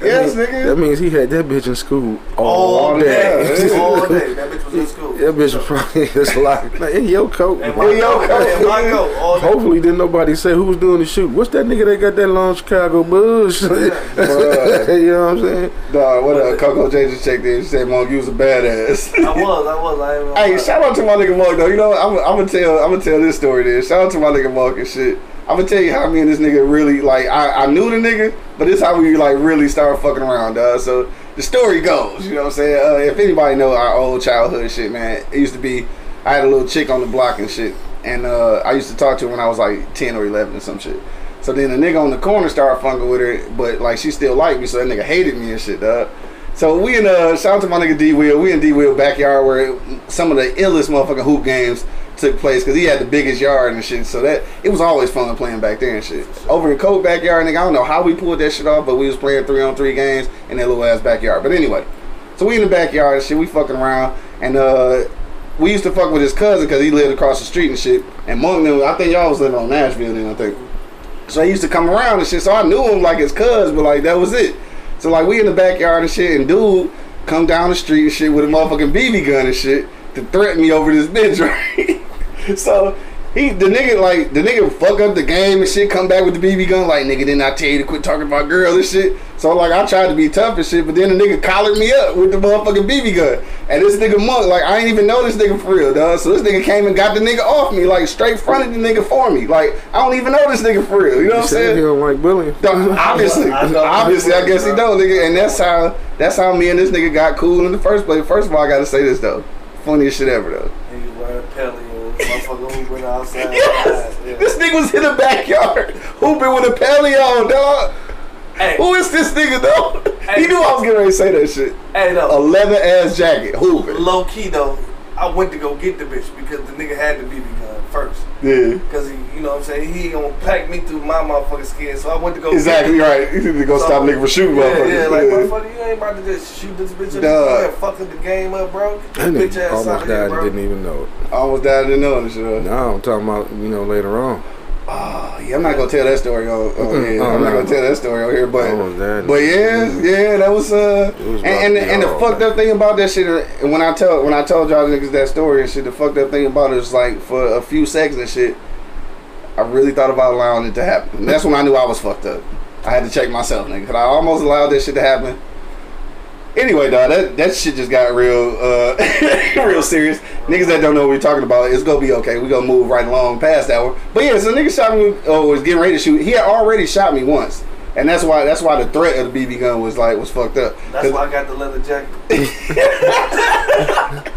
That Yes, mean- nigga. That means he had that bitch in school all, all day. day, all day. That bitch was in school. that bitch was probably just like, like in your coat. And man. my Hey, yo, coat, coat, and my coat, all. Hopefully, didn't nobody say who was doing the shoot. What's that nigga that got that long Chicago Bulls? you know what I'm saying? Dog, what up? Coco J just checked in. She said, Monk, you was a badass. I was, I was. I ain't Hey, shout out to my nigga Mark though. You know, I'm, I'm gonna tell, I'm gonna tell this story. Then shout out to my nigga Mark and shit. I'm gonna tell you how me and this nigga really like. I, I knew the nigga, but this how we like really started fucking around, dog. So the story goes, you know what I'm saying? Uh, if anybody know our old childhood shit, man, it used to be. I had a little chick on the block and shit, and uh, I used to talk to her when I was like 10 or 11 or some shit. So then the nigga on the corner started funking with her, but like she still liked me, so that nigga hated me and shit, dog. So we in uh shout out to my nigga D Wheel, We in D Wheel backyard where some of the illest motherfucking hoop games took place because he had the biggest yard and shit. So that it was always fun playing back there and shit. Over in Coke backyard, nigga, I don't know how we pulled that shit off, but we was playing three on three games in that little ass backyard. But anyway, so we in the backyard and shit. We fucking around and uh. We used to fuck with his cousin because he lived across the street and shit. And Monk knew, I think y'all was living on Nashville then, I think. So he used to come around and shit. So I knew him like his cousin, but like that was it. So like we in the backyard and shit, and dude come down the street and shit with a motherfucking BB gun and shit to threaten me over this bitch, right? so he the nigga like the nigga fuck up the game and shit, come back with the BB gun like nigga didn't I tell you to quit talking about girls and shit. So like I tried to be tough and shit, but then the nigga collared me up with the motherfucking BB gun. And this nigga monk, like I ain't even know this nigga for real, dog. So this nigga came and got the nigga off me, like straight fronted the nigga for me. Like I don't even know this nigga for real. You know what I'm saying? he don't like bullying. Obviously, I obviously, I guess he don't, nigga, and that's how that's how me and this nigga got cool in the first place. First of all, I gotta say this though, funniest shit ever though. Niggas wearing pelly and motherfucker hooping outside. Yes, Yeah. this nigga was in the backyard hooping with a pelly on, dog. Hey, Who is this nigga though? He knew I was getting ready to say that shit. hey, A though. leather ass jacket, hooping. Low key though, I went to go get the bitch because the nigga had to be gun first. Yeah. Cause he, you know what I'm saying, he gonna pack me through my motherfucking skin. So I went to go Exactly get right. You need to go So- stop looking for shooting Yeah, motherfuckers. yeah, like motherfucker, you ain't about to just shoot this bitch up Duh. and fuck up the game up, bro. Get That this bitch ass out almost of here, died and didn't even know it. I almost died in knowing this shit. No, I'm talking about you know later on. Oh, yeah, I'm not gonna tell that story on, on here. Oh, I'm not gonna tell that story on here, but died. but yeah, yeah, that was uh, was and and, and the fucked up thing about that shit, uh, and when I tell when I told y'all niggas that story and shit, the fucked up thing about it is like for a few seconds and shit, I really thought about allowing it to happen. And that's when I knew I was fucked up. I had to check myself, nigga, cause I almost allowed that shit to happen. Anyway, dog, that, that shit just got real, uh, real serious. Niggas that don't know what we're talking about, it's gonna be okay. We gonna move right along past that one. But yeah, so nigga shot me. Oh, was getting ready to shoot. He had already shot me once, and that's why that's why the threat of the BB gun was like was fucked up. That's why I got the leather jacket.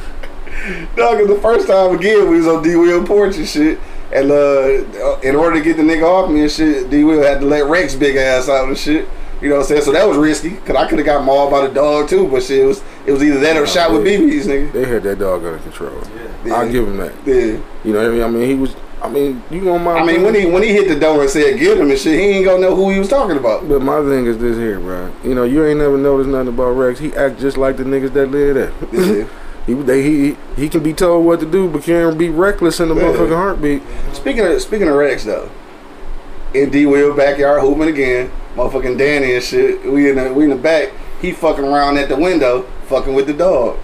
Dog, 'cause the first time again we was on D Will porch and shit. And uh, in order to get the nigga off me and shit, D Will had to let Rex big ass out and shit. You know what I'm saying? So that was risky, cause I could have got mauled by the dog too. But shit, it was it was either that or shot with BBs, nigga. They had that dog under control. Yeah. I'll give him that. Yeah. You know what I mean? I mean, he was. I mean, you gonna mind? I mean, when he when he hit the door and said get him and shit, he ain't gonna know who he was talking about. But my thing is this here, bro. You know, you ain't never noticed nothing about Rex. He act just like the niggas that live there. Yeah. he, they, he he can be told what to do, but can't be reckless in the Yeah. motherfucking heartbeat. Speaking of speaking of Rex though, in D Will backyard hooping again, motherfucking Danny and shit. We in the we in the back. He fucking around at the window, fucking with the dog.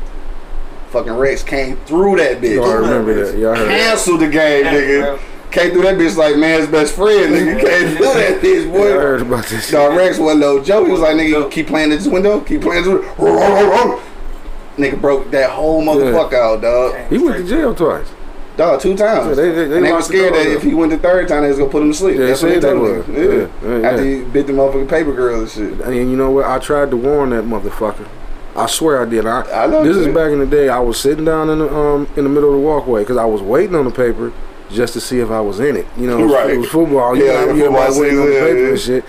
Fucking Rex came through that bitch. Y'all remember that? Y'all heard? Canceled the game, Yeah, nigga. bro. Came through that bitch like man's best friend, nigga. Came through that bitch, Y'all heard about this? Dog Rex wasn't no joke. He was like, nigga, keep playing at this window, keep playing this window. Nigga broke that whole motherfucker out, dog. He went to jail twice. Dog, two times. Yeah, they- they- they and they were scared that up. if he went the third time, they was gonna put him to sleep. Yeah, That's what they told was. Yeah. Yeah, yeah, After yeah. he bit the motherfucking paper girl and shit. And you know what? I tried to warn that motherfucker. I swear I did. I, I know this you is back in the day. I was sitting down in the um in the middle of the walkway because I was waiting on the paper just to see if I was in it. You know, it was, Right. it was football. You Yeah, know, you football waiting on the paper yeah, and shit.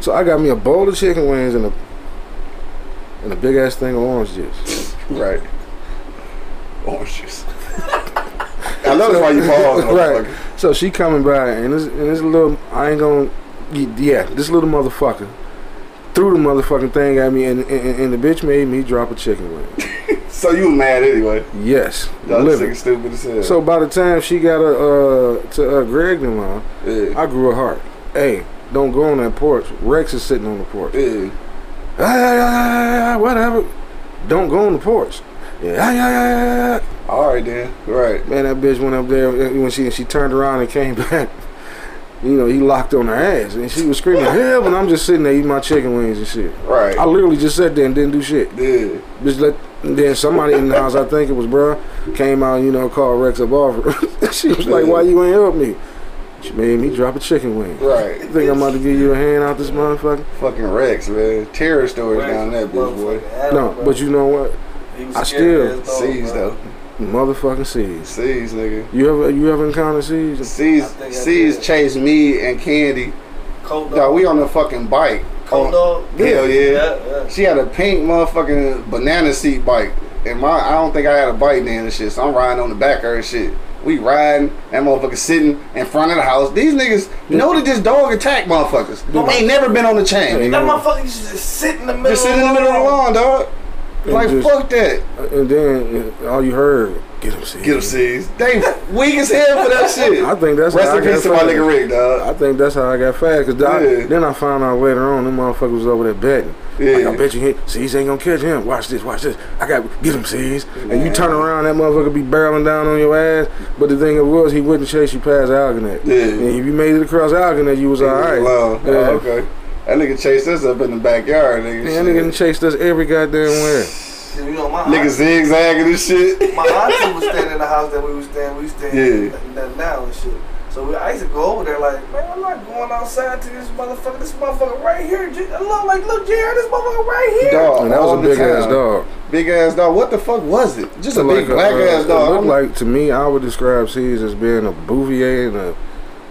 So I got me a bowl of chicken wings and a and a big ass thing of orange juice. Right. Orange juice. I know that's why you paused, right. So she coming by and this and this little I ain't gonna yeah this little motherfucker threw the motherfucking thing at me and and, and the bitch made me drop a chicken wing. So you mad anyway. Yes, living. stupid as hell. So by the time she got a, uh, to uh, Greg and mom, yeah. I grew a heart. Hey, don't go on that porch. Rex is sitting on the porch. yeah. Ah, ah, ah, ah, whatever. Don't go on the porch. Yeah, ah, ah, ah, ah, ah. All right then. Right. Man, that bitch went up there uh, when she she turned around and came back. You know, he locked on her ass and she was screaming hell, and I'm just sitting there eating my chicken wings and shit. Right. I literally just sat there and didn't do shit. yeah. Just let then somebody in the house, I think it was bruh, came out, you know, called Rex up off her. she was like, Why you ain't help me? She made me drop a chicken wing. Right. You think I'm about to give you a hand out this motherfucker? Fucking Rex, man. Terror stories Rex down that was bitch, boy. motherfucking No, bro. but you know what? He was I still- as dog, Seas bro. though. Motherfucking seeds. Seas, nigga. You ever you ever encountered seeds? Seas, I think I Seas did. chased me and Candy. Cold dog. Dog, we on the fucking bike. Cold Oh, dog. Hell yeah. Yeah, yeah. She had a pink motherfucking banana seat bike. And my I don't think I had a bike then and shit. So I'm riding on the back of her and shit. We riding, that motherfucker sitting in front of the house. These niggas know that this dog attack motherfuckers. They ain't never been on the chain. That motherfucker used to just sit in the middle. Just sit in the middle of the lawn, dog. Like just- fuck that. And then uh, all you heard, get him seeds. Get them seeds. They weak as hell for that shit. I think that's Rest how I in got peace to my nigga Rick, dog. I think that's how I got fast. Cause I- then I found out later on, them motherfuckers was over there betting. Yeah. Like, I bet you hit C's ain't gonna catch him. Watch this, watch this. I got get him C's. And you turn around, that motherfucker be barreling down on your ass. But the thing it was, he wouldn't chase you past Algonac. Yeah. And if you made it across Algonac, you was all right. Wow. Yeah. Oh, okay. That nigga chased us up in the backyard, nigga. Man, that nigga chased us every goddamn where. You know, my Nigga auntie, zigzagging and shit. my auntie was staying in the house that we was staying. We was staying Yeah. in that now and shit. So we, I used to go over there like, man, I'm not going outside to this motherfucker. This motherfucker right here. I look like, look, Jared, this motherfucker right here. Dog. And that was a the big ass dog. Big ass dog. What the fuck was it? Just a big Like black uh, ass It dog. looked like to me, I would describe C's as being a Bouvier and a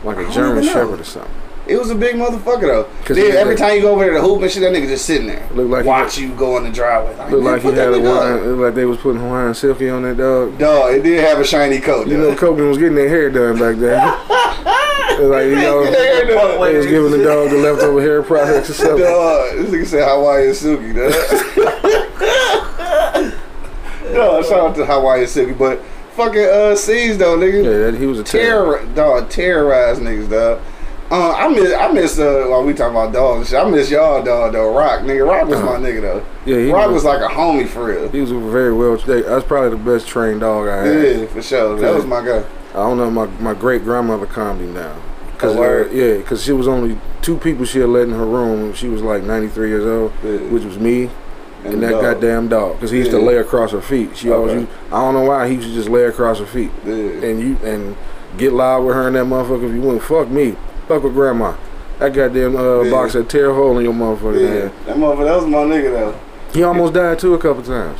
like a German. Shepherd or something. It was a big motherfucker though. 'Cause Then he- every time you go over there to hoop and shit, that nigga just sitting there. Look like he watch you go in the driveway. Like, man, like he had a Hawaiian, up. like they was putting Hawaiian silky on that dog. Dog, it did have a shiny coat. You know. Kobe was getting their hair done back then. Like, you know, Get their hair done. they was giving the dog the leftover hair products or something. Dog, this nigga said Hawaiian Silky, dog. no, shout out to Hawaiian Silky, but fucking uh C's though, nigga. Yeah, that, he was a terror. Terror, dog, terrorize niggas, dog. Uh, I miss, I miss, uh, while we talking about dogs and shit, I miss y'all, dog, though. Rock, nigga, Rock was my nigga, though. Yeah, Rock was- was like a homie for real. He was very well. That's probably the best trained dog I had. Yeah, for sure. That was my guy. I don't know. My my great grandmother calmed him down. Cause uh, yeah, cause she was only two people she had let in her room. She was like 93 years old, Yeah. which was me and, that dog. goddamn dog. Cause he used to lay across her feet. She always, used, I don't know why he used to just lay across her feet. Yeah. And you and get loud with her and that motherfucker. If you wouldn't fuck me, fuck with grandma. That goddamn uh, Yeah. box that tear a hole in your motherfucker. Yeah, head. that motherfucker, that was my nigga, though. He almost died too a couple times.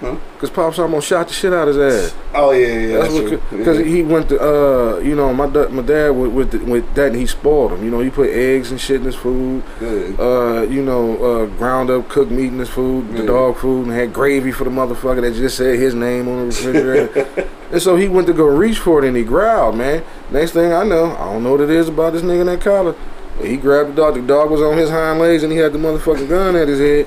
Huh? Cause pops almost shot the shit out of his ass. Oh, yeah, yeah. That's That's, what, because yeah. he went to, uh, you know, my da- my dad with with, the, with that, and he spoiled him. You know, he put eggs and shit in his food. Yeah. Uh, you know, uh, ground up cooked meat in his food, the Yeah. dog food, and had gravy for the motherfucker that just said his name on the refrigerator. and so he went to go reach for it, and he growled, man. Next thing I know, I don't know what it is about this nigga in that collar. He grabbed the dog. The dog was on his hind legs, and he had the motherfucking gun at his head.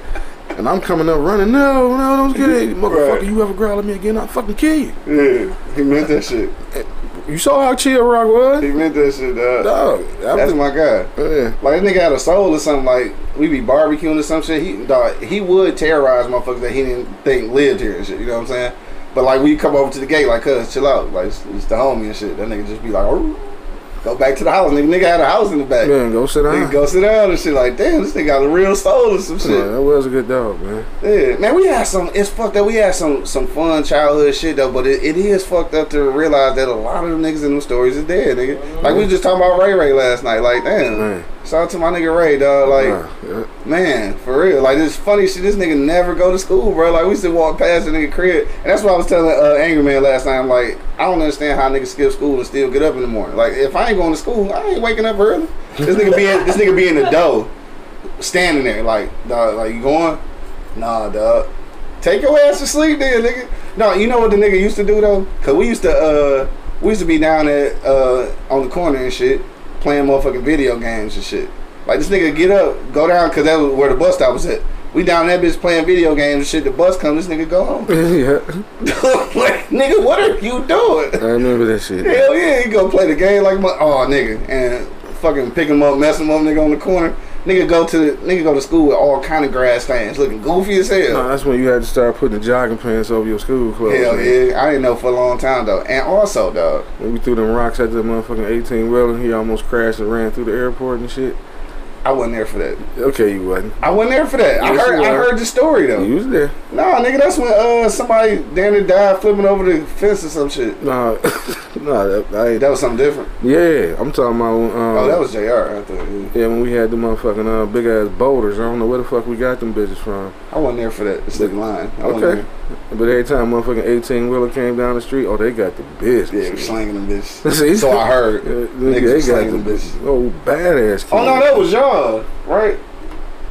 And I'm coming up running. No, no, don't get it, motherfucker. Right. You ever growl at me again? I'll fucking kill you. Yeah, he meant that shit. You saw how chill Rock was? He meant that shit, dog. Dog, that That's was, my guy. Oh, yeah. Like that nigga had a soul or something. Like we be barbecuing or some shit. He dog, he would terrorize motherfuckers that he didn't think lived here and shit. You know what I'm saying? But like we come over to the gate, like, cuz chill out, like it's, it's the homie and shit. That nigga just be like, "Arr." Go back to the house. Nigga, nigga had a house in the back. Man, go sit Nigga go sit down and shit. Like, damn, this nigga got a real soul or some shit. Yeah, that was a good dog, man. Yeah, man, we had some. It's fucked up. We had some some fun childhood shit though, but it, it is fucked up to realize that a lot of them niggas in them stories is dead, nigga. Like we was just talking about Ray Ray last night. Like, damn. Man. Shout out to my nigga Ray, dog. Like, Nah, yeah. man, for real. Like this funny shit. This nigga never go to school, bro. Like we used to walk past the nigga crib, and that's what I was telling uh, Angry Man last night. I'm like, I don't understand how niggas skip school and still get up in the morning. Like if I ain't going to school, I ain't waking up early. This nigga be in, this nigga be in the dough, standing there like, dog, like you going? Nah, dog. Take your ass to sleep, then, nigga. No, you know what the nigga used to do though? Cause we used to uh we used to be down at uh on the corner and shit, playing motherfucking video games and shit. Like this nigga get up, go down, cause that was where the bus stop was at. We down that bitch playing video games and shit. The bus comes, this nigga go home. yeah. like, nigga, what are you doing? I remember that shit. Hell yeah, he go play the game like my oh nigga and fucking pick him up, mess him up, nigga on the corner. Nigga go to the nigga go to school with all kind of grass stains, looking goofy as hell. No, that's when you had to start putting the jogging pants over your school clothes. Hell man. yeah, I didn't know for a long time though. And also, dog, When we threw them rocks at the motherfucking 18 wheeler, he almost crashed and ran through the airport and shit. I wasn't there for that. Okay, you wasn't. I wasn't there for that. I heard I heard the story though. You was there. Nah, nigga, that's when uh somebody damn near died flipping over the fence or some shit. No, no, that, That was something different. Yeah, I'm talking about. Um, Oh, that was Jr. I thought. yeah. Yeah, when we had the motherfucking uh, big ass boulders. I don't know where the fuck we got them bitches from. I wasn't there for that. It's line. I Okay. there. But every time motherfucking 18 wheeler came down the street, oh, they got the business. Yeah, we slanging them bitches. See? So I heard. Yeah, Niggas they got slanging the them bitches. Oh, badass. Oh no, that was y'all, right?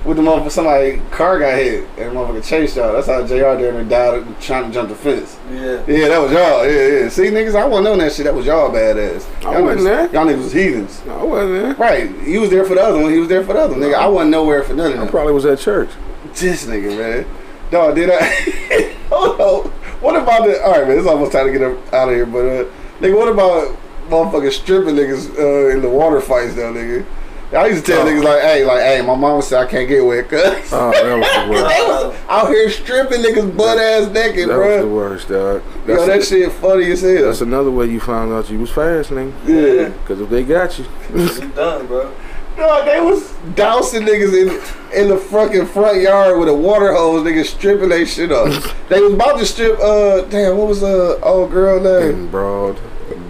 With the motherfucker, somebody car got hit and motherfucker chased y'all. That's how Jr. there and died trying to jump the fence. Yeah. Yeah, that was y'all. Yeah, yeah. See, niggas, I wasn't on that shit. That was y'all badass. I Y'all wasn't niggas, there. Y'all niggas was heathens. I wasn't there. Right. He was there for the other one. He was there for the other one. Nigga, I wasn't nowhere for none of them. I probably was at church. This nigga, man. Dog, did I? Hold on. What about the? All right, man. It's almost time to get out of here. But uh, nigga, what about motherfucking stripping niggas uh, in the water fights, though, nigga? I used to tell Oh. niggas like, hey, like, hey, my mama said I can't get wet, cuz. Oh, that was the worst. they was out here stripping niggas butt ass naked, That was the worst, dog. Yo, that shit funny as hell. That's another way you found out you was fast, nigga. yeah. Because if they got you, You done, bro. Dog, they was dousing niggas in in the fucking front yard with a water hose, niggas stripping they shit off. they was about to strip. Uh, damn, what was uh old girl name? in broad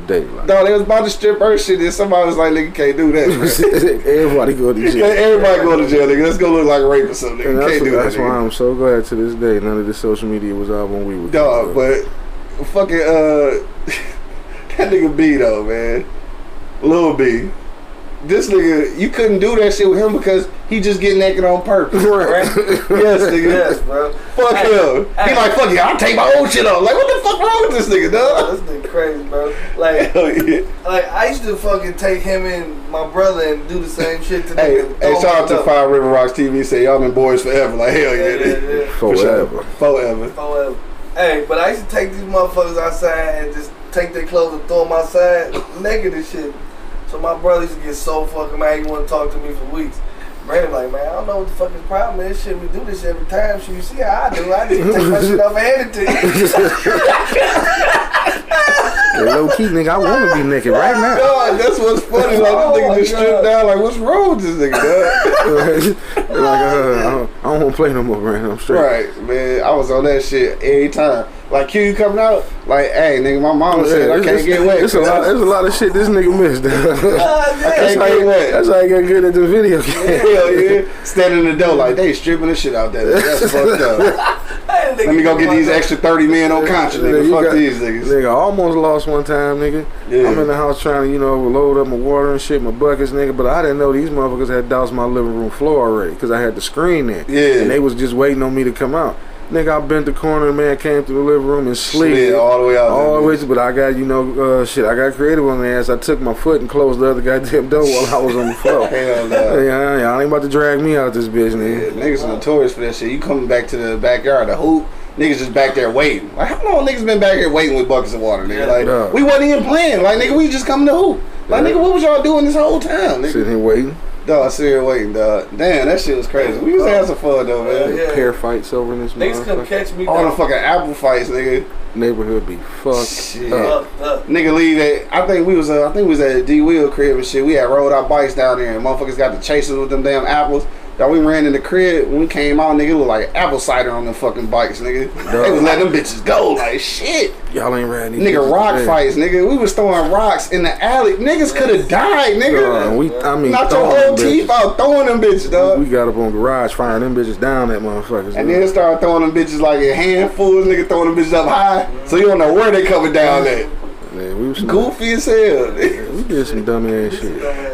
daylight. No, they was about to strip her shit, and somebody was like, "Nigga, can't do that." Everybody go to jail. Everybody go to jail, nigga. Let's go look like rape or something. Nigga. that's, Can't do that. that's why nigga. I'm so glad to this day none of the social media was out when we were Dog, but fucking uh, that nigga B though, man, Lil B. this nigga, you couldn't do that shit with him because he just get naked on purpose. Right. yes, nigga. Yes, bro. Fuck Hey, him. He like, fuck you, I'll take my old shit off. Like, what the fuck wrong with this nigga, dog? This nigga crazy, bro. Like, Hell yeah. like I used to fucking take him and my brother and do the same shit to Hey, nigga. hey, shout out to up. Five River Rocks TV. Say y'all been boys forever. Like hell yeah, Yeah, yeah, yeah. For sure. Forever. Forever. Hey, but I used to take these motherfuckers outside and just take their clothes and throw them outside naked and shit. So my brother used to get so fucking mad he wouldn't talk to me for weeks. Brandon like, man, I don't know what the fuck his problem is. Shit, we do this every time. Shit, you see how I do? I just take my shit off and hand it to you. Hey, low key, nigga, I want to be naked right now. God, that's what's funny. Like Oh this nigga just stripped down. Like, what's wrong with this nigga, dog? like, uh, I don't, I don't want to play no more, Brandon. I'm straight. right, man. I was on that shit every time. Like Q, you coming out? Like, hey, nigga, my mama said I can't get wet. It's a lot. There's a lot of shit this nigga missed. God ah, that's, how get he, wet. that's how he got good at the video game. Hell yeah. Standing in the door like they stripping the shit out there. That's fucked up. Hey, nigga, Let me go get these my- extra 30 men on conscience, Nigga, nigga. Fuck got- these niggas. Nigga, I almost lost one time, nigga. Yeah. I'm in the house trying to, you know, load up my water and shit, my buckets, nigga. But I didn't know these motherfuckers had doused my living room floor already because I had the screen there. Yeah. And they was just waiting on me to come out. Nigga, I bent the corner, man, came through the living room and slid. Slid all the way out All the way but I got, you know, uh, shit, I got creative on the ass. I took my foot and closed the other goddamn door while I was on the floor. Hell no. Yeah, y'all ain't about to drag me out this bitch, Yeah, nigga. niggas are notorious for that shit. You coming back to the backyard, the hoop, niggas just back there waiting. Like, how long niggas been back here waiting with buckets of water, nigga? Like, Yeah. we wasn't even playing. Like, nigga, we just coming to hoop. Like, Yeah. nigga, what was y'all doing this whole time, nigga? Sitting here waiting. Dog, sit here waiting, dog. Damn, that shit was crazy. We used to have some fun, though, man. Yeah. Pair fights over in this Niggas couldn't motherfucker. catch me. All the fucking apple fights, nigga. Neighborhood be fucked Shit. up. Up. Nigga leave that. I think we was. Uh, I think we was at D Will crib and shit. We had rolled our bikes down there, and motherfuckers got the chasers with them damn apples. Dog, we ran in the crib. When we came out, nigga, it looked like apple cider on them fucking bikes, nigga. They was letting them bitches go like shit. Y'all ain't ran these Nigga, rock today. fights, nigga. We was throwing rocks in the alley. Niggas could have died, nigga. we, I mean, Knocked your whole teeth out throwing them bitches, dog. We got up on garage firing them bitches down at motherfuckers. And man. then started throwing them bitches like in handfuls, nigga throwing them bitches up high. So you don't know where they coming down at. Man, we was Goofy as hell. nigga. We did some dumb ass shit.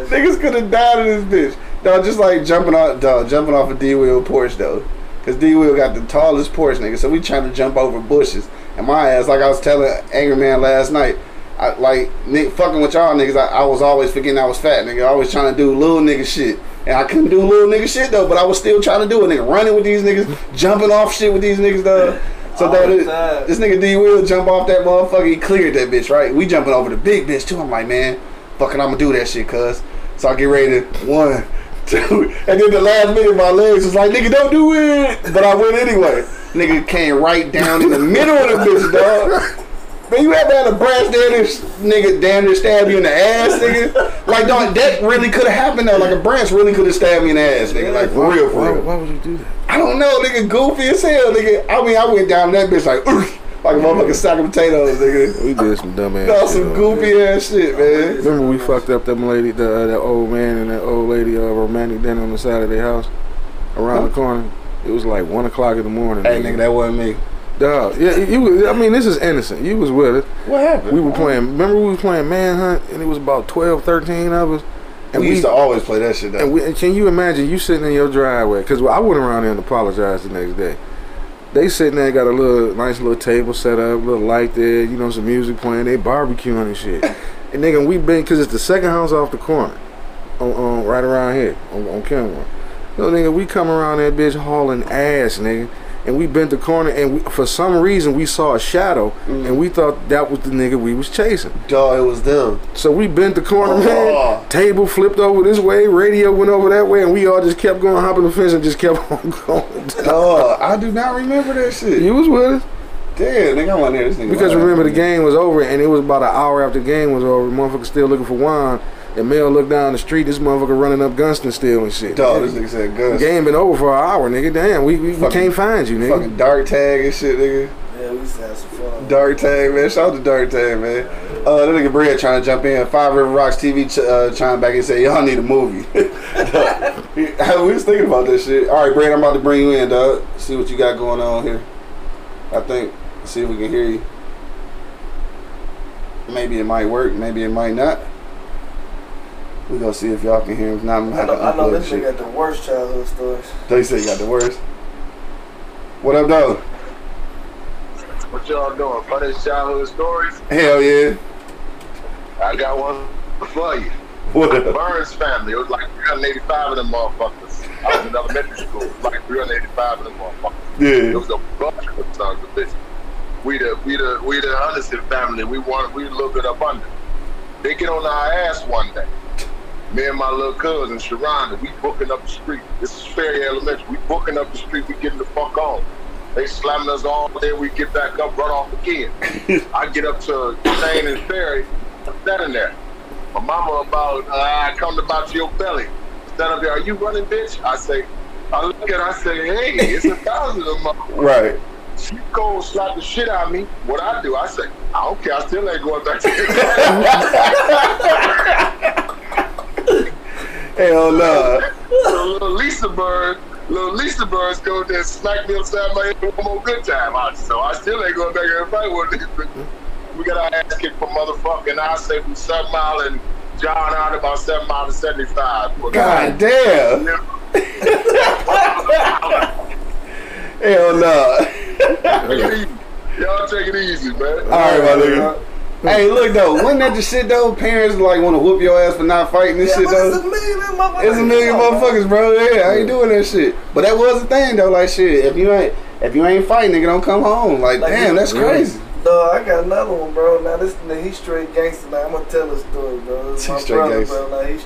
Niggas could have died in this bitch. Dog, just like jumping off, dog, jumping off a D Will porch though, cause D Will got the tallest porch, nigga. So we trying to jump over bushes, and my ass, like I was telling Angry Man last night, I like fucking with y'all niggas. I, I was always forgetting I was fat, nigga. Always trying to do little nigga shit, and I couldn't do little nigga shit though. But I was still trying to do it, nigga. Running with these niggas, jumping off shit with these niggas, though. So that the this nigga D Will jump off that motherfucker. He cleared that bitch, right? We jumping over the big bitch too. I'm like, man, fucking, I'm gonna do that shit, cuz. So I get ready to one, two, and then the last minute, my legs was like, nigga, don't do it. But I went anyway. Nigga came right down in the middle of the bitch, dog. Man, you ever had a down there, nigga, damn near stab you in the ass, nigga? Like, dog, that really could have happened though. Like, a branch really could have stabbed me in the ass, nigga. Like, for real, for Why, real. why would you do that? I don't know, nigga, goofy as hell, nigga. I mean, I went down that bitch like, "Oof," like a motherfucking sack of potatoes, nigga. We did some dumb ass That was shit. some goofy there. ass shit, man. Remember we fucked up them lady, the uh, that old man and that old lady uh, romantic dinner on the side of their house, around the corner. It was like one o'clock in the morning. Hey, nigga, that wasn't me. Dog, yeah, you. I mean, this is innocent. You was with it. What happened? We were playing. Remember, we were playing manhunt, and it was about 12, 13 of us. And we used to always play that shit, though. And, we, and can you imagine you sitting in your driveway? Because I went around there and apologized the next day. They sitting there, got a little nice little table set up, little light there, you know, some music playing. They barbecuing and shit. and nigga, we been because it's the second house off the corner, on, on right around here on, on Kenmore. So nigga, we come around that bitch hauling ass, nigga. And we bent the corner, and we, for some reason we saw a shadow, mm. and we thought that was the nigga we was chasing. Dog, it was them. So we bent the corner, Oh. man. Table flipped over this way, radio went over that way, and we all just kept going, hopping the fence, and just kept on going. Dog, I do not remember that shit. you was with us Damn, nigga, I wasn't there. This nigga. because remember the game was over, and it was about an hour after the game was over. Motherfucker still looking for wine, and Mel looked down the street. This motherfucker running up Gunston still and shit. Dog, this nigga said the guns. game been over for an hour, nigga. Damn, we we, we Fucking- can't find you, nigga. Fucking dark tag and shit, nigga. Yeah, we used to have some fun. Dark tag, man. Shout out to Dark tag, man. Uh, that nigga Brad trying to jump in. Five River Rocks TV ch- uh, chime back and say, y'all need a movie. we was thinking about this shit. All right, Brad, I'm about to bring you in, dog. See what you got going on here. I think. See if we can hear you. Maybe it might work. Maybe it might not. We gonna see if y'all can hear him. If not, I'm I gonna know, I have to know this shit. nigga got the worst childhood stories. They say you got the worst. What up, though? What y'all doing? Funny childhood stories? Hell yeah. I got one for you. What up? Burns family. It was like 385 of them motherfuckers. I was in elementary school. It was like 385 of them motherfuckers. Yeah. It was a bunch of sons of bitches. We the we the we the Anderson family. We want we a little bit up under. They get on our ass one day. Me and my little cousin Sharonda, we booking up the street. This is Ferry Elementary. We booking up the street. We getting the fuck on. They slamming us all there. We get back up, run off again. I get up to Shane and Ferry. I'm standing there. My mama about, uh, I come about your belly. Stand up there. Are you running, bitch? I say, I look at her, I say, hey, it's a thousand of them. Right. She go slap the shit out of me. What I do, I say, I don't care. I still ain't going back to the Hell no. little Lisa Bird, little Lisa Birds go there and smack me upside my head one more good time. I, so I still ain't going back there and fight with bitches. We got our ass kicked for motherfucking, I say from Seven Mile and John out about Seven Mile to 75. God damn. Hell no. Y'all take it easy, man. All right, my nigga. Hey, look though, wasn't that the shit though? Parents like want to whoop your ass for not fighting this Yeah, shit but it's a though. million motherfuckers. It's a million motherfuckers, bro. Yeah, I ain't doing that shit. But that was the thing though. Like shit, if you ain't if you ain't fighting, nigga, don't come home. Like, Like, damn, that's crazy. No, I got another one, bro. Now this nigga, he straight gangster. Now I'm gonna tell a story, bro. This He my straight brother, gangster. bro. Now he's,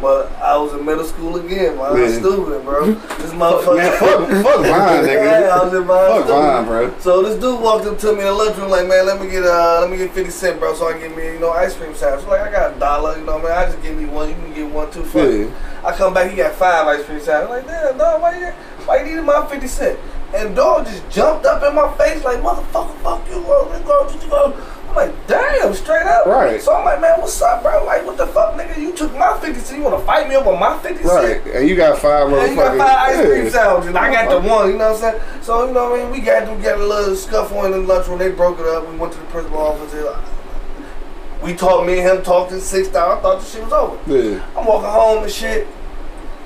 but I was in middle school again. Man. I was stupid, bro. This motherfucker. Man, fuck, fuck Vine, nigga. Yeah, I was in Vine Fuck stupid. Bro. So this dude walked up to me in the lunchroom like, man, let me get uh, let me get fifty cent, bro, so I can get me, you know, ice cream sandwich. So like, I got a dollar, you know, man. I just give me one, you can get one. Fuck. Yeah. I come back, he got five ice cream sandwiches. I'm like, damn, dog, why you, why you needed my 50 cent? And dog just jumped up in my face like, motherfucker, fuck you, bro, this girl, this girl. I'm like, damn, straight up. Right. So I'm like, man, what's up, bro? Like, what the fuck, nigga? You took my 50 cent. You want to fight me over my 50 cent? Right. And you got five motherfuckers. you got five ice cream Yeah. sandwiches, and I got the one, you know what I'm saying? So, you know what I mean? We got, we got a little scuffle in the lunchroom. They broke it up. We went to the principal office. We talked, me and him talked in six hours. I thought the shit was over. Yeah. I'm walking home and shit.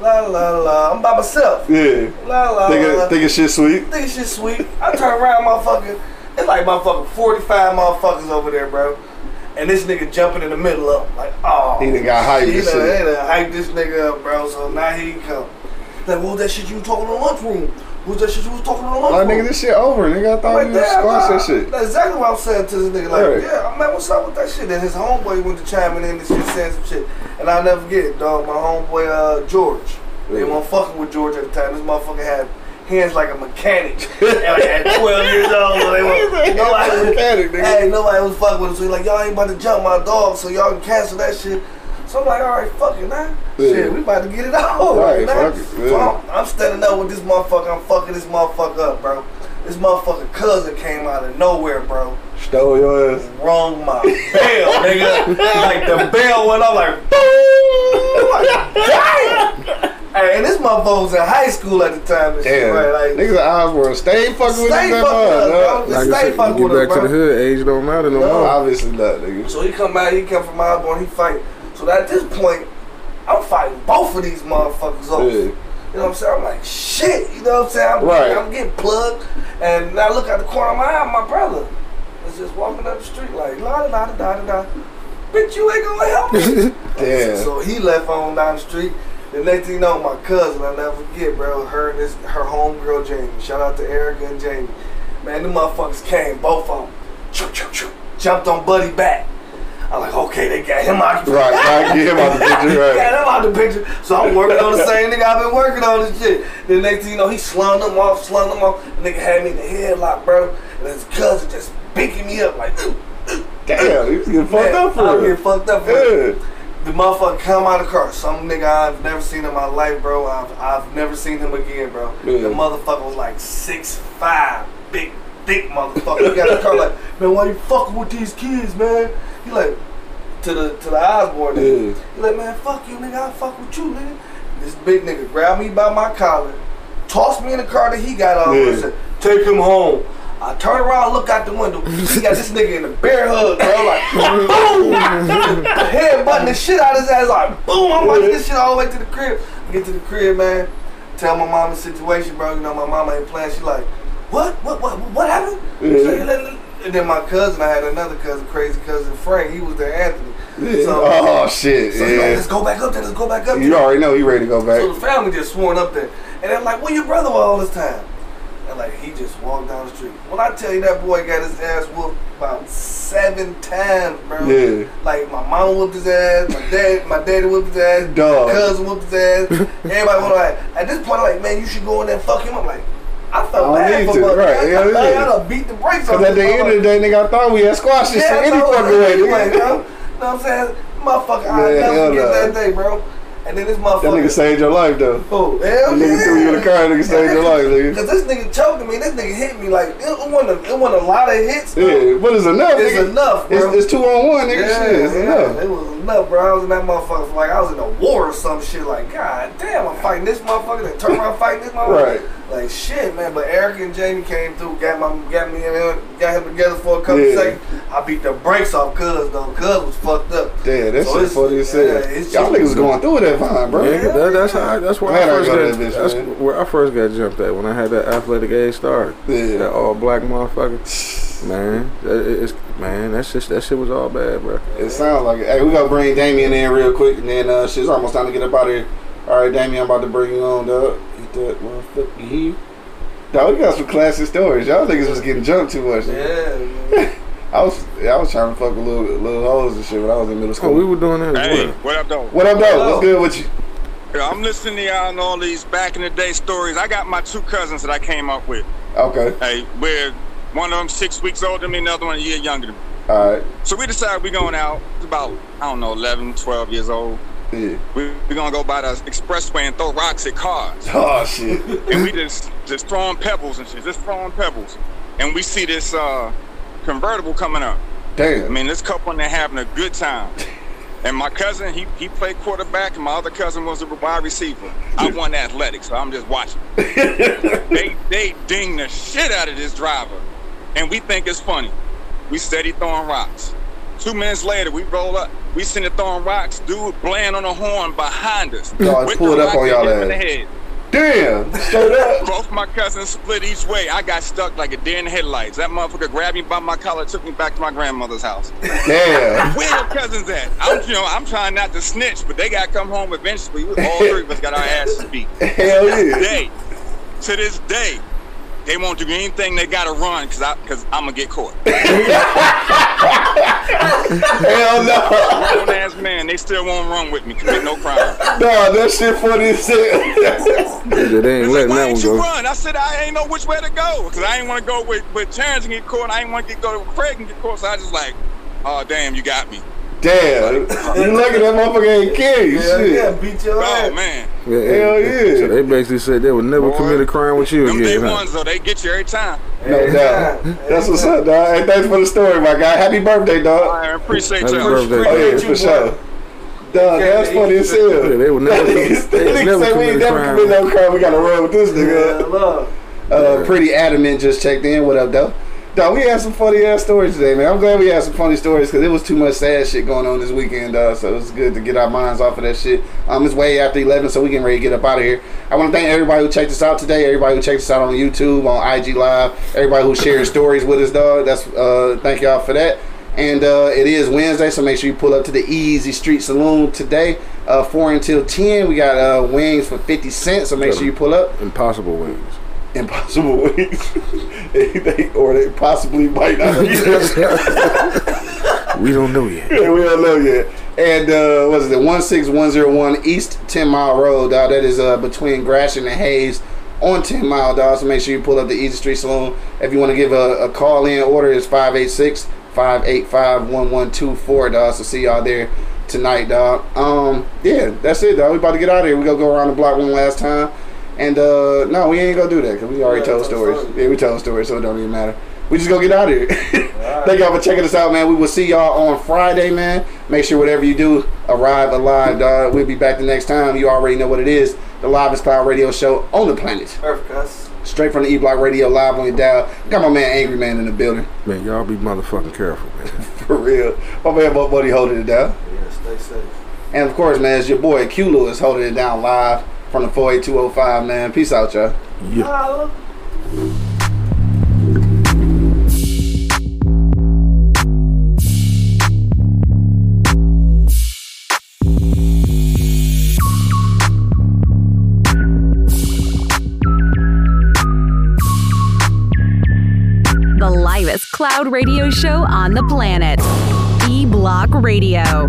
La la la. I'm by myself. Yeah. La la la. Thinking, thinking shit sweet. Think shit sweet. I turn around, motherfucker. It's like motherfucker 45 motherfuckers over there, bro. And this nigga jumping in the middle of. Like, oh. He done got hyped He done, shit. he done hyped this nigga up, bro. So now he come. Like, what was that shit you was talking in the lunchroom? What was that shit you was talking in the Like, lunchroom? nigga, this shit over. Nigga, I thought Like, you was squashed nah. that shit. That's exactly what I'm saying to this nigga. Like, Right. yeah, man, what's up with that shit? And his homeboy went to chiming in and shit, saying some shit. And I'll never forget, dog, my homeboy, uh, George. They Yeah. weren't fucking with George at the time. This motherfucker had hands like a mechanic. and like, at 12 years old, so they were, nobody, Mechanic, nigga. hey, nobody was fucking with him. So he like, y'all ain't about to jump my dog, so y'all can cancel that shit. So I'm like, all right, fuck it, man. Yeah. Shit, we about to get it out Right, fuck it, So. I'm, I'm standing up with this motherfucker. I'm fucking this motherfucker up, bro. This motherfucker cousin came out of nowhere, bro. Stole your ass. Rung my bell, nigga. Like the bell went off like boom. Like, damn. Hey, and this motherfucker was in high school at the time and shit, Damn. right? Like, Niggas at Osborn. Stay fucking with Stay this fucking with us, motherfucker, bro. dog. Just Like I stay said, fucking you with get him, back to the hood, age don't matter no, No, more. Obviously not, nigga. So he come out, he come from Osborn, he fight. So at this point, I'm fighting both of these motherfuckers off. Yeah. You know what I'm saying? I'm like, shit. You know what I'm saying? I'm, Right. I'm getting plugged. And I look at the corner of my eye, my brother is just walking up the street like, la da da da da da. Bitch, you ain't gonna help me. Damn. So he left on down the street. The next thing you know, my cousin, I'll never forget, bro, her and this, her homegirl Jamie. Shout out to Erica and Jamie. Man, them motherfuckers came, both of them. Choo, choo, choo, jumped on Buddy back. I'm like, okay, they got him out the Right, right, get him out the picture, right. got him out the picture. So I'm working on the same nigga I've been working on this shit. The next thing you know, he slung them off, slung them off. The nigga had me in the headlock, bro. And his cousin just picking me up like, Damn, he was getting fucked man, up for I'm it. getting fucked up for it. The motherfucker come out of the car. Some nigga I've never seen in my life, bro. I've, I've never seen him again, bro. The motherfucker was like six five, big, thick motherfucker. He got in the car like, man, why you fucking with these kids, man? He like, to the to the Osborn nigga. Yeah. He like, man, fuck you, nigga. I fuck with you, nigga. This big nigga grabbed me by my collar, tossed me in the car that he got on, Yeah. and said, take him home. I turn around, look out the window. He got this nigga in a bear hug, bro. Like, boom! Head butting the shit out of his ass. Like, boom! I'm watching this shit all the way to the crib. Get to the crib, man. Tell my mom the situation, bro. You know, my mama ain't playing. She like, what? What? What? What happened? Like, "Let- let-" And then my cousin, I had another cousin, crazy cousin Frank. He was there, Anthony. So, oh shit, so he like, let's go back up there. Let's go back up there. You already know he ready to go back. So the family just sworn up there. And they're like, where your brother was all this time? And like, he just walked down the street. When I tell you that boy got his ass whooped about seven times, bro. Yeah. Like, my mom whooped his ass, my dad, my daddy whooped his ass, Dog. my cousin whooped his ass. Everybody was like, at this point, I'm like, man, you should go in there and fuck him. I'm like, I felt bad for to, my right, I, yeah, I, yeah. I done beat the brakes on Cause at the end of the day, nigga, I thought we had squashed this shit any fucking know, way, bro. You know what I'm saying? Motherfucker, I never forget no. that day, bro. And then this That motherfucker. nigga saved your life though. Oh, hell That nigga yeah. threw you in the car, nigga saved your life, nigga. Cause this nigga choked me, this nigga hit me like it, wasn't a, it wasn't a lot of hits. bro. Yeah, but it's enough. It's nigga. enough, bro. It's, it's two on one, nigga. Yeah, shit, it's yeah, enough. it was enough, bro. I was in that motherfucker for like I was in a war or some shit. Like, god damn, I'm fighting this motherfucker, then turn around fighting this motherfucker. Right. Like shit, man. But Eric and Jamie came through, got my, got me in there, got him together for a couple Yeah. seconds. I beat the brakes off Cuz though. Cuz was fucked up. Damn, that's So shit funny as hell. Y'all niggas going through that fine, bro. Yeah, that, that's how. I, that's where Man, I I first go got. that bitch, that's man. where I first got jumped at when I had that athletic age started. Yeah. That all black motherfucker. Man, that, it's man. That's just that shit was all bad, bro. It sounds like it. Hey, we gotta bring Damien in real quick, and then uh, shit's almost time to get up out of here. All right, Damien, I'm about to bring you on, dog. Get that motherfucker here. Dog, we got some classic stories. Y'all niggas was getting jumped too much. Yeah. man. I was, I was trying to fuck with little, little hoes and shit when I was in middle school. Oh, we were doing that as Hey, well. what up, though? what up, though? What's good with you? Yeah, I'm listening to y'all and all these back in the day stories. I got my two cousins that I came up with. Okay, Hey, we're one of them six weeks older than me, another one a year younger than me. all right, So we decided we're going out. It's about I don't know, 11, 12 years old. yeah. We we gonna go by the expressway and throw rocks at cars. Oh shit. and we just just throwing pebbles and shit, just throwing pebbles. And we see this uh, convertible coming up. Damn. I mean, this couple and they're having a good time. And my cousin, he, he played quarterback, and my other cousin was a wide receiver. I won athletics, so I'm just watching. they they ding the shit out of this driver, and we think it's funny. We steady throwing rocks. Two minutes later, we roll up. We send it throwing rocks. Dude playing on the horn behind us. Dog, With pull it up on y'all hit him in the ass. Damn. Straight up. Both my cousins split each way. I got stuck like a deer in the headlights. That motherfucker grabbed me by my collar, took me back to my grandmother's house. Damn. Where your cousins at? I'm, you know, I'm trying not to snitch, but they got to come home eventually. All three of us got our asses beat. Hell yeah. Day, to this day, they won't do anything. They got to run because I, cause I'm gonna get caught. Hell no. Grown ass man, they still won't run with me. Commit no crime. Dog, that shit funny as shit. it ain't It's like, letting why that ain't you go. run? I said I ain't know which way to go because I ain't want to go with with Terrence and get caught. I ain't want to get go with Craig and get caught. So I just like, oh damn, you got me. Damn. You lucky that motherfucker ain't kill you. Yeah, Shit. yeah, beat your ass. Oh man, Yeah, Hell yeah. So they basically said they would never Boy. commit a crime with you them day huh? ones though, they get you every time. No doubt. That's what's up, dog. Hey, thanks for the story, my guy. Happy birthday, dog. I appreciate Happy y'all. birthday. Oh, yeah, for you, sure. Dog, that's funny as hell. Yeah, they would never, they Niggas never say we ain't commit never commit no crime. We gotta run with this Yeah, nigga. love. Uh, pretty adamant just checked in. What up, though? Dog, we had some funny ass stories today, man. I'm glad we had some funny stories because it was too much sad shit going on this weekend, dog. So it's good to get our minds off of that shit. Um, it's way after 11, so we getting ready to get up out of here. I want to thank everybody who checked us out today. Everybody who checked us out on YouTube, on IG Live. Everybody who shared stories with us, dog. That's uh, thank y'all for that. And uh, it is Wednesday, so make sure you pull up to the Easy Street Saloon today, uh, four until ten. We got uh, wings for fifty cents, so make sure you pull up. Impossible wings. Impossible wings, They- or they possibly might not. be. We don't know yet. we don't know yet. And uh, what is it? One six one zero one East Ten Mile Road, dog. That is uh, between Gratiot and Hayes on Ten Mile, dog. So make sure you pull up the Easy Street Saloon. If you want to give a, a call in order, it's 586 585 1124, dog. So see y'all there tonight, dog. Um, yeah, that's it, dog. We about to get out of here. We gonna go around the block one last time. And uh, no, we ain't gonna do that because we already Yeah, told tell stories. stories. Yeah, we told stories, so it don't even matter. We just gonna get out of here. Thank y'all for checking us out, man. We will see y'all on Friday, man. Make sure whatever you do, arrive alive, dog. We'll be back the next time. You already know what it is. The Live is Cloud Radio Show on the planet. Earth, cuss. Straight from the E Block Radio live on your dial. Got my man Angry Man in the building. Man, y'all be motherfucking careful, man. For real. My man Buck Buddy holding it down. Yeah, stay safe. And of course, man, it's your boy Q Lewis holding it down live from the 48205, man. Peace out, y'all. Yeah. The livest cloud radio show on the planet. E Block Radio.